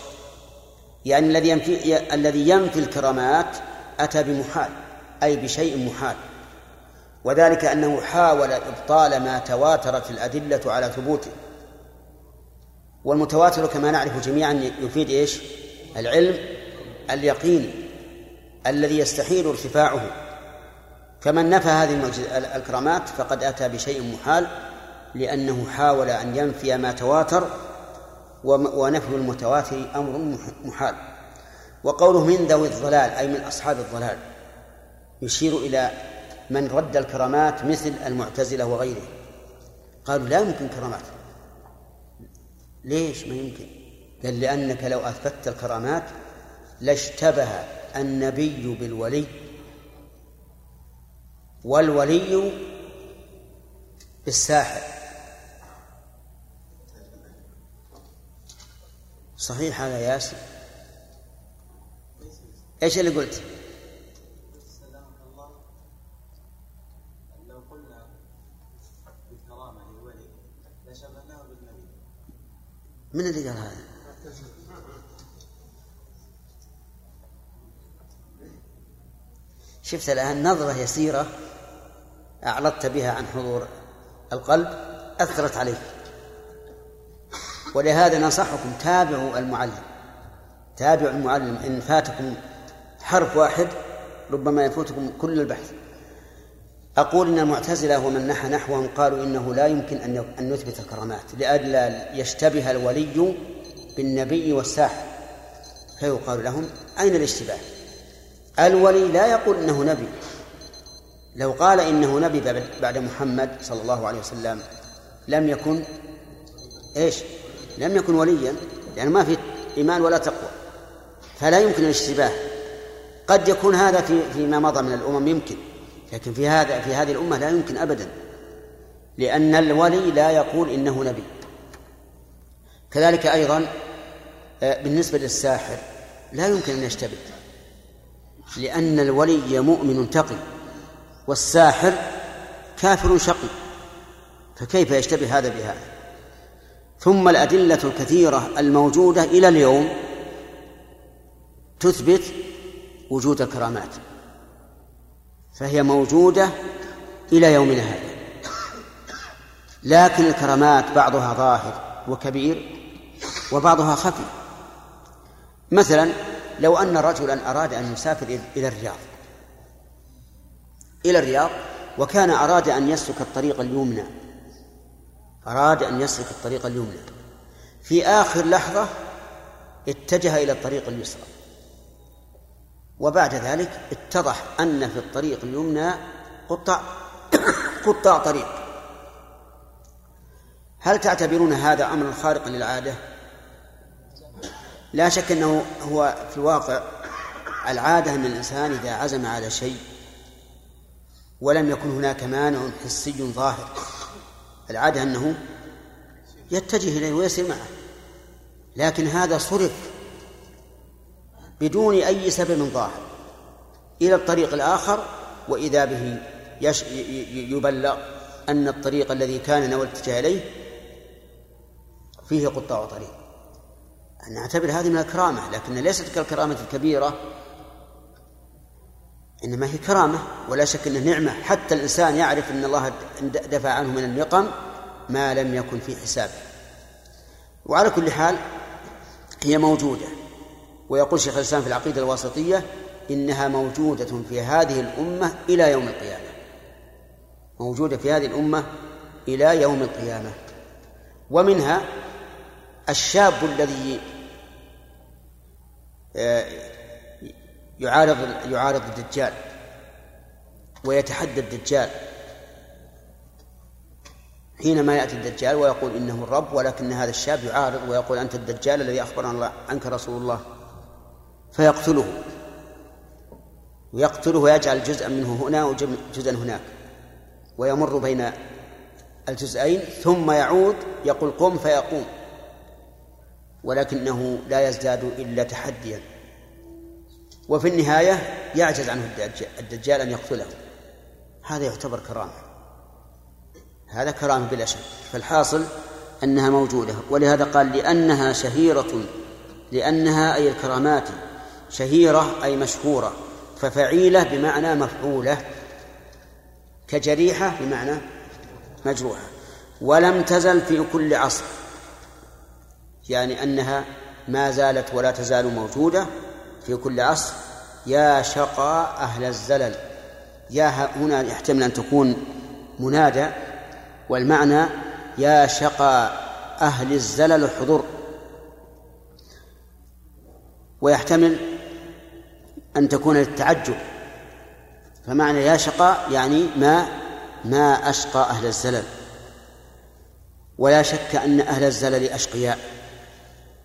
يعني الذي ينفي الذي ينفي الكرامات أتى بمحال أي بشيء محال. وذلك أنه حاول إبطال ما تواترت الأدلة على ثبوته. والمتواتر كما نعرف جميعا يفيد إيش؟ العلم اليقيني الذي يستحيل ارتفاعه. فمن نفى هذه الكرامات فقد أتى بشيء محال لأنه حاول أن ينفي ما تواتر ونفي المتواتر أمر محال. وقوله من ذوي الضلال أي من أصحاب الضلال يشير إلى من رد الكرامات مثل المعتزلة وغيره قالوا لا يمكن كرامات. ليش ما يمكن؟ قال لأنك لو أثبتت الكرامات لاشتبه النبي بالولي. والولي بالساحر. صحيح هذا ياسر؟ إيش اللي قلت؟ من اللي قال هذا؟ شفت الآن نظرة يسيرة أعرضت بها عن حضور القلب أثرت عليك. ولهذا ننصحكم تابعوا المعلم. تابعوا المعلم. إن فاتكم حرف واحد ربما يفوتكم كل البحث. أقول إن المعتزلة ومن نحى نحوهم قالوا إنه لا يمكن أن أن نثبت الكرامات لئلا يشتبه الولي بالنبي والساحر. فيقال لهم أين الاشتباه؟ الولي لا يقول إنه نبي. لو قال إنه نبي بعد محمد صلى الله عليه وسلم لم يكن إيش؟ لم يكن وليا يعني ما في إيمان ولا تقوى. فلا يمكن الاشتباه. قد يكون هذا في فيما مضى من الأمم يمكن. لكن في هذا في هذه الأمة لا يمكن أبدا لأن الولي لا يقول إنه نبي. كذلك أيضا آه، بالنسبة للساحر لا يمكن أن يشتبه لأن الولي مؤمن تقي والساحر كافر شقي. فكيف يشتبه هذا بهذا؟ ثم الأدلة الكثيرة الموجودة إلى اليوم تثبت وجود الكرامات. فهي موجودة إلى يومنا هذا. لكن الكرامات بعضها ظاهر وكبير وبعضها خفي. مثلا لو أن رجلا أراد أن يسافر إلى الرياض إلى الرياض وكان أراد أن يسلك الطريق اليمنى أراد أن يسلك الطريق اليمنى. في آخر لحظة اتجه إلى الطريق اليسرى. وبعد ذلك اتضح أن في الطريق اليمنى قطع قطاع طريق. هل تعتبرون هذا أمرا خارقا للعادة؟ لا شك أنه هو في الواقع العادة أن الإنسان إذا عزم على شيء ولم يكن هناك مانع حسي ظاهر. العادة أنه يتجه إليه ويسير معه. لكن هذا صرف بدون أي سبب ظاهر إلى الطريق الآخر وإذا به يبلغ أن الطريق الذي كان نوى الاتجاه إليه فيه قطاع طريق. نعتبر هذه من الكرامة لكن ليست كالكرامة الكبيرة. إنما هي كرامة ولا شك أنها نعمة. حتى الإنسان يعرف أن الله دفع عنه من النقم ما لم يكن في حسابه. وعلى كل حال هي موجودة. ويقول شيخ الإسلام في العقيدة الواسطية إنها موجودة في هذه الأمة إلى يوم القيامة. موجودة في هذه الأمة إلى يوم القيامة. ومنها الشاب الذي آه، يعارض يعارض الدجال ويتحدى الدجال. حينما يأتي الدجال ويقول إنه الرب ولكن هذا الشاب يعارض ويقول أنت الدجال الذي أخبرنا الله عنك رسول الله. فيقتله. ويقتله ويجعل جزءا منه هنا وجزءا هناك. ويمر بين الجزئين ثم يعود يقول قم فيقوم. ولكنه لا يزداد إلا تحديا. وفي النهاية يعجز عنه الدجال أن يقتله. هذا يعتبر كرامة. هذا كرامة بلا شك. فالحاصل أنها موجودة. ولهذا قال لأنها شهيرة لأنها أي الكرامات شهيرة أي مشهورة ففعيلة بمعنى مفعولة كجريحة بمعنى مجروحة. ولم تزل في كل عصر يعني أنها ما زالت ولا تزال موجودة في كل عصر. يا شقى أهل الزلل يا هنا يحتمل أن تكون منادى. والمعنى يا شقى أهل الزلل حضر ويحتمل أن تكون للتعجب. فمعنى يا شقى يعني ما ما أشقى أهل الزلل. ولا شك أن أهل الزلل أشقياء.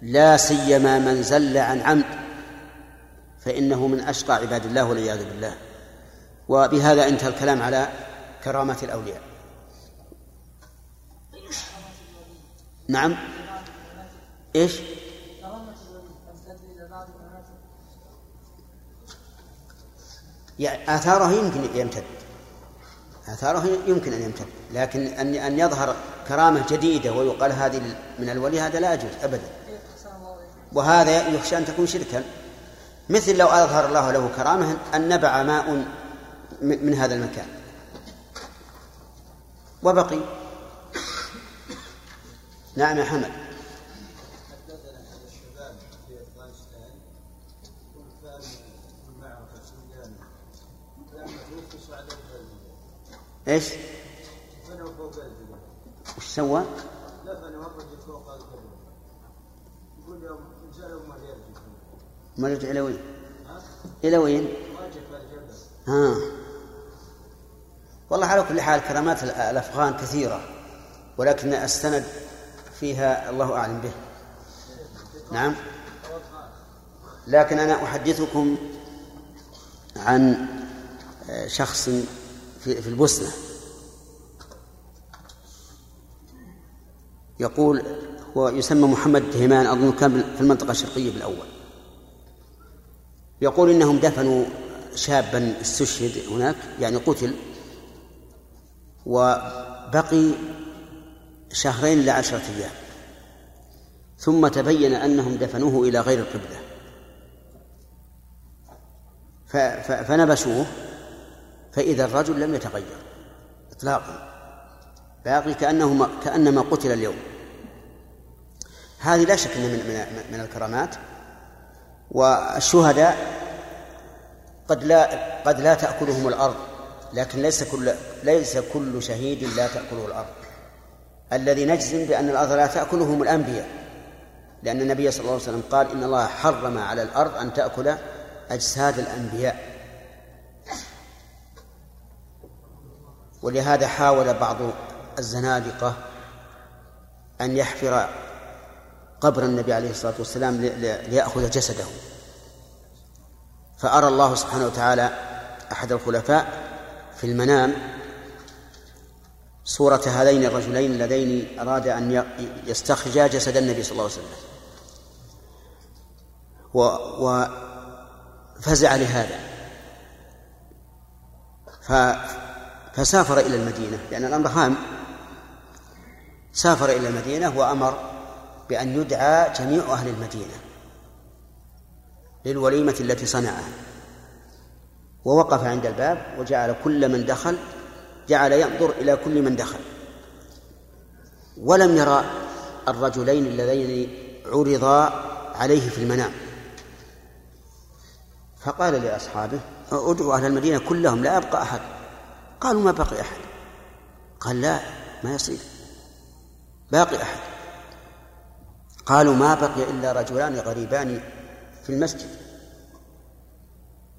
لا سيما من زل عن عمد فإنه من أشقى عباد الله والعياذ بالله. وبهذا انتهى الكلام على كرامة الأولياء. نعم. إيش؟ يعني آثاره يمكن يمتد. آثاره يمكن أن يمتد. لكن أن أن يظهر كرامة جديدة ويقال هذه من الولي هذا لا يجوز أبدا. وهذا يخشى أن تكون شركا. مثل لو أظهر الله له كرامة أن نبع ماء من هذا المكان. وبقي. نعم يا حمد. إيش؟ وش سوى؟ ما رجع إلى وين؟ إلى وين؟ ها والله على كل حال كرامات الأفغان كثيرة ولكن السند فيها الله أعلم به نعم لكن أنا أحدثكم عن شخص في, في البوسنة. يقول هو يسمى محمد دهمان أظن كان في المنطقة الشرقية بالأول. يقول إنهم دفنوا شابا استشهد هناك يعني قتل وبقي شهرين إلى عشرة أيام. ثم تبين أنهم دفنوه إلى غير القبلة. فنبشوه. فإذا الرجل لم يتغير إطلاقا باقي كأنه كأنما قتل اليوم. هذه لا شك أنها من, من, من الكرامات والشهداء قد لا قد لا تأكلهم الأرض لكن ليس كل ليس كل شهيد لا تأكله الأرض. الذي نجزم بأن الأرض لا تأكلهم الأنبياء لأن النبي صلى الله عليه وسلم قال إن الله حرم على الأرض أن تأكل أجساد الأنبياء. ولهذا حاول بعض الزنادقة أن يحفر قبر النبي عليه الصلاة والسلام ليأخذ جسده. فأرى الله سبحانه وتعالى أحد الخلفاء في المنام صورة هذين الرجلين اللذين أراد أن يستخرجا جسد النبي صلى الله عليه وسلم. وفزع لهذا. فسافر إلى المدينة لأن الأمر هام. سافر إلى المدينة وأمر بأن يدعى جميع أهل المدينة للوليمة التي صنعها. ووقف عند الباب وجعل كل من دخل جعل ينظر إلى كل من دخل. ولم يرى الرجلين اللذين عرضا عليه في المنام. فقال لأصحابه ادعوا أهل المدينة كلهم لا يبقى أحد. قالوا ما بقي أحد. قال لا ما يصير. باقي أحد. قالوا ما بقي إلا رجلان غريبان في المسجد.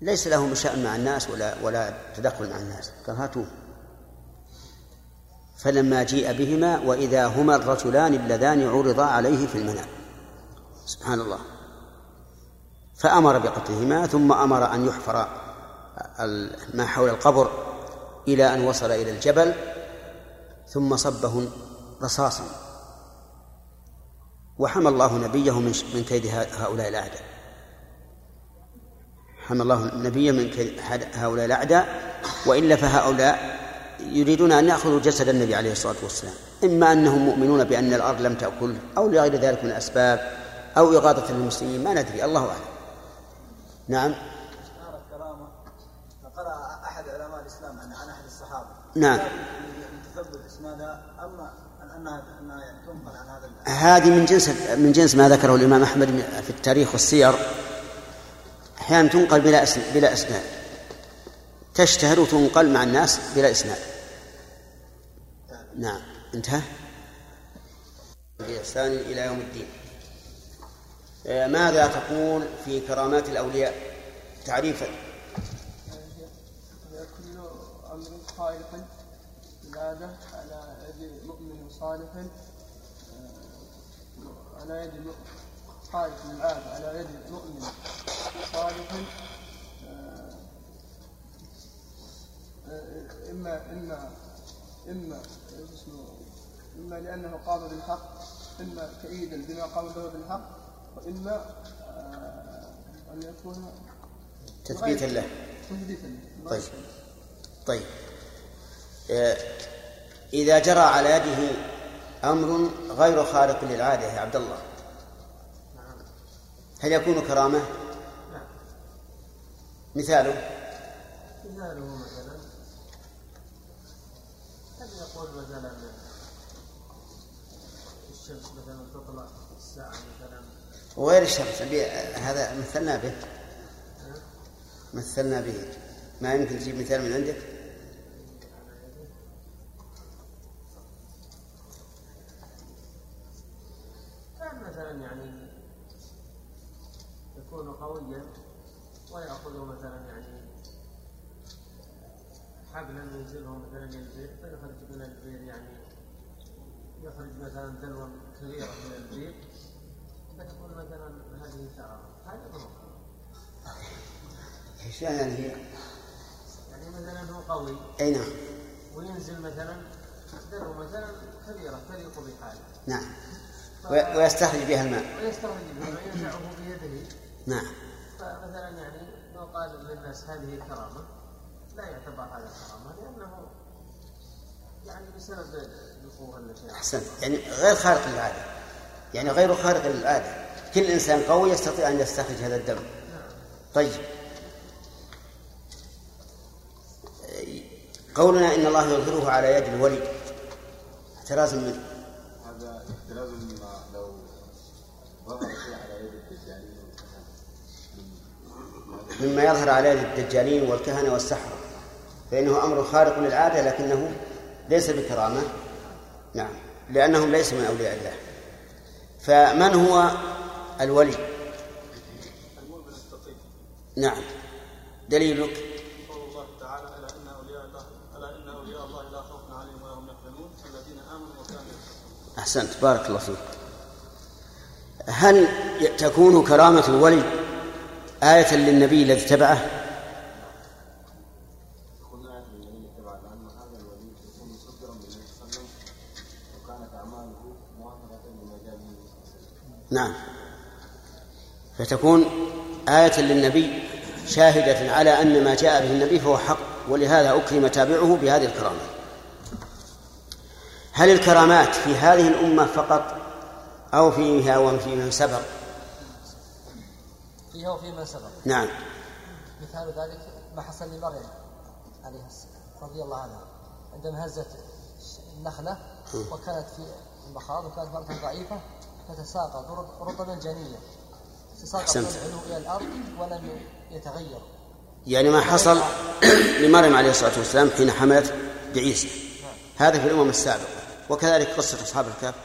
ليس لهم شأن مع الناس ولا ولا تدخل مع الناس. قال هاتوه. فلما جيء بهما وإذا هما الرجلان اللذان عرضا عليه في المنام. سبحان الله. فأمر بقتلهما ثم أمر أن يحفر ما حول القبر إلى أن وصل إلى الجبل ثم صبه رصاصا. وحمى الله نبيه من كيد هؤلاء الأعداء. حمى الله نبيه من كيد هؤلاء الأعداء. وإلا فهؤلاء يريدون أن يأخذوا جسد النبي عليه الصلاة والسلام. إما أنهم مؤمنون بأن الأرض لم تأكل أو لغير ذلك من الأسباب أو إغاظة للمسلمين ما ندري الله أعلم. نعم الكرامة فقرأ أحد علماء الإسلام عن أحد الصحابة نعم تثبت اسم هذا أما أنها أنها تنقل عن هذا هذه من جنس من جنس ما ذكره الإمام أحمد في التاريخ والسير. أحيانا تنقل بلا بلا إسناد. تشتهر وتنقل مع الناس بلا إسناد. نعم. انتهى. بإحسان إلى يوم الدين. آه، ماذا تقول في كرامات الأولياء؟ تعريفا كل أمر خالق زاد على يد مؤمن صالح آه، على يد خالق العاد على يد مؤمن صالح آه، إما إما إما اسمه إما لأنه قام بالحق إما كئيدا بما قام به بالحق وإما آه، أن يكون تثبيتا له. تثبيتا له. طيب. طيب. إذا جرى على يده أمر غير خارق للعادة يا عبد الله. هل يكون كرامة؟ مثاله. مثاله مثلا. هل يقول مثلا الشمس مثلا تطلع الساعة مثلا؟ وغير الشمس هذا مثلنا به. مثلنا به. ما يمكن تجيب مثال من عندك مثلا يعني يكون قويا ويأخذ مثلا يعني حبلا ينزله مثلا البير فيخرج من البير يعني يخرج مثلا دلوا كبيرة من البير فتقول مثلا هذه كرامة هذا ما هو كرامة. إيش يعني هي؟ يعني مثلا هو قوي اي نعم وينزل مثلا دلو مثلا كبيرة تليق بحاله نعم ويستخرج بها الماء. ويستخرج به وينزعه بيده نعم. فمثلا يعني لو قال للناس هذه كرامة لا يعتبر هذا كرامة لأنه يعني بسبب القوة التي أحسنت. يعني غير خارق للعادة. يعني غير خارق للعادة. كل إنسان قوي يستطيع أن يستخرج هذا الدم. طيب. قولنا إن الله يظهره على يد الولي. احترازا منه هذا احتراز مما لو ظهر شيء على يد الدجالين والكهنة مما يظهر عليه الدجالين والكهنة والسحرة فإنه أمر خارق للعادة لكنه ليس بكرامة. نعم لأنهم ليسوا من أولياء الله. فمن هو الولي؟ نعم. دليلك؟ قول الله تعالى الا ان اولياء الله الا ان اولياء الله لا خوف عليهم ولا هم امنوا وكانوا أحسنت بارك الله فيك. هل تكون كرامة الولي؟ آية للنبي الذي وسلم نعم. فتكون آية للنبي شاهدة على أن ما جاء به النبي فهو حق ولهذا أكرم تابعه بهذه الكرامة. هل الكرامات في هذه الأمة فقط أو فيها وفي من سبق؟ فيها وفي من سبق. نعم. مثال ذلك ما حصل لمريم عليها السلام رضي الله عنها. عندما هزت النخلة وكانت في المخاض وكانت مرة ضعيفة فتساقط رطب- رطبا جنيا تساقط. من العلو إلى الأرض ولم يتغير. يعني ما حصل لمريم عليه الصلاة والسلام حين حملت بعيسى. هذا في الأمم السابقة. وكذلك قصة أصحاب الكهف.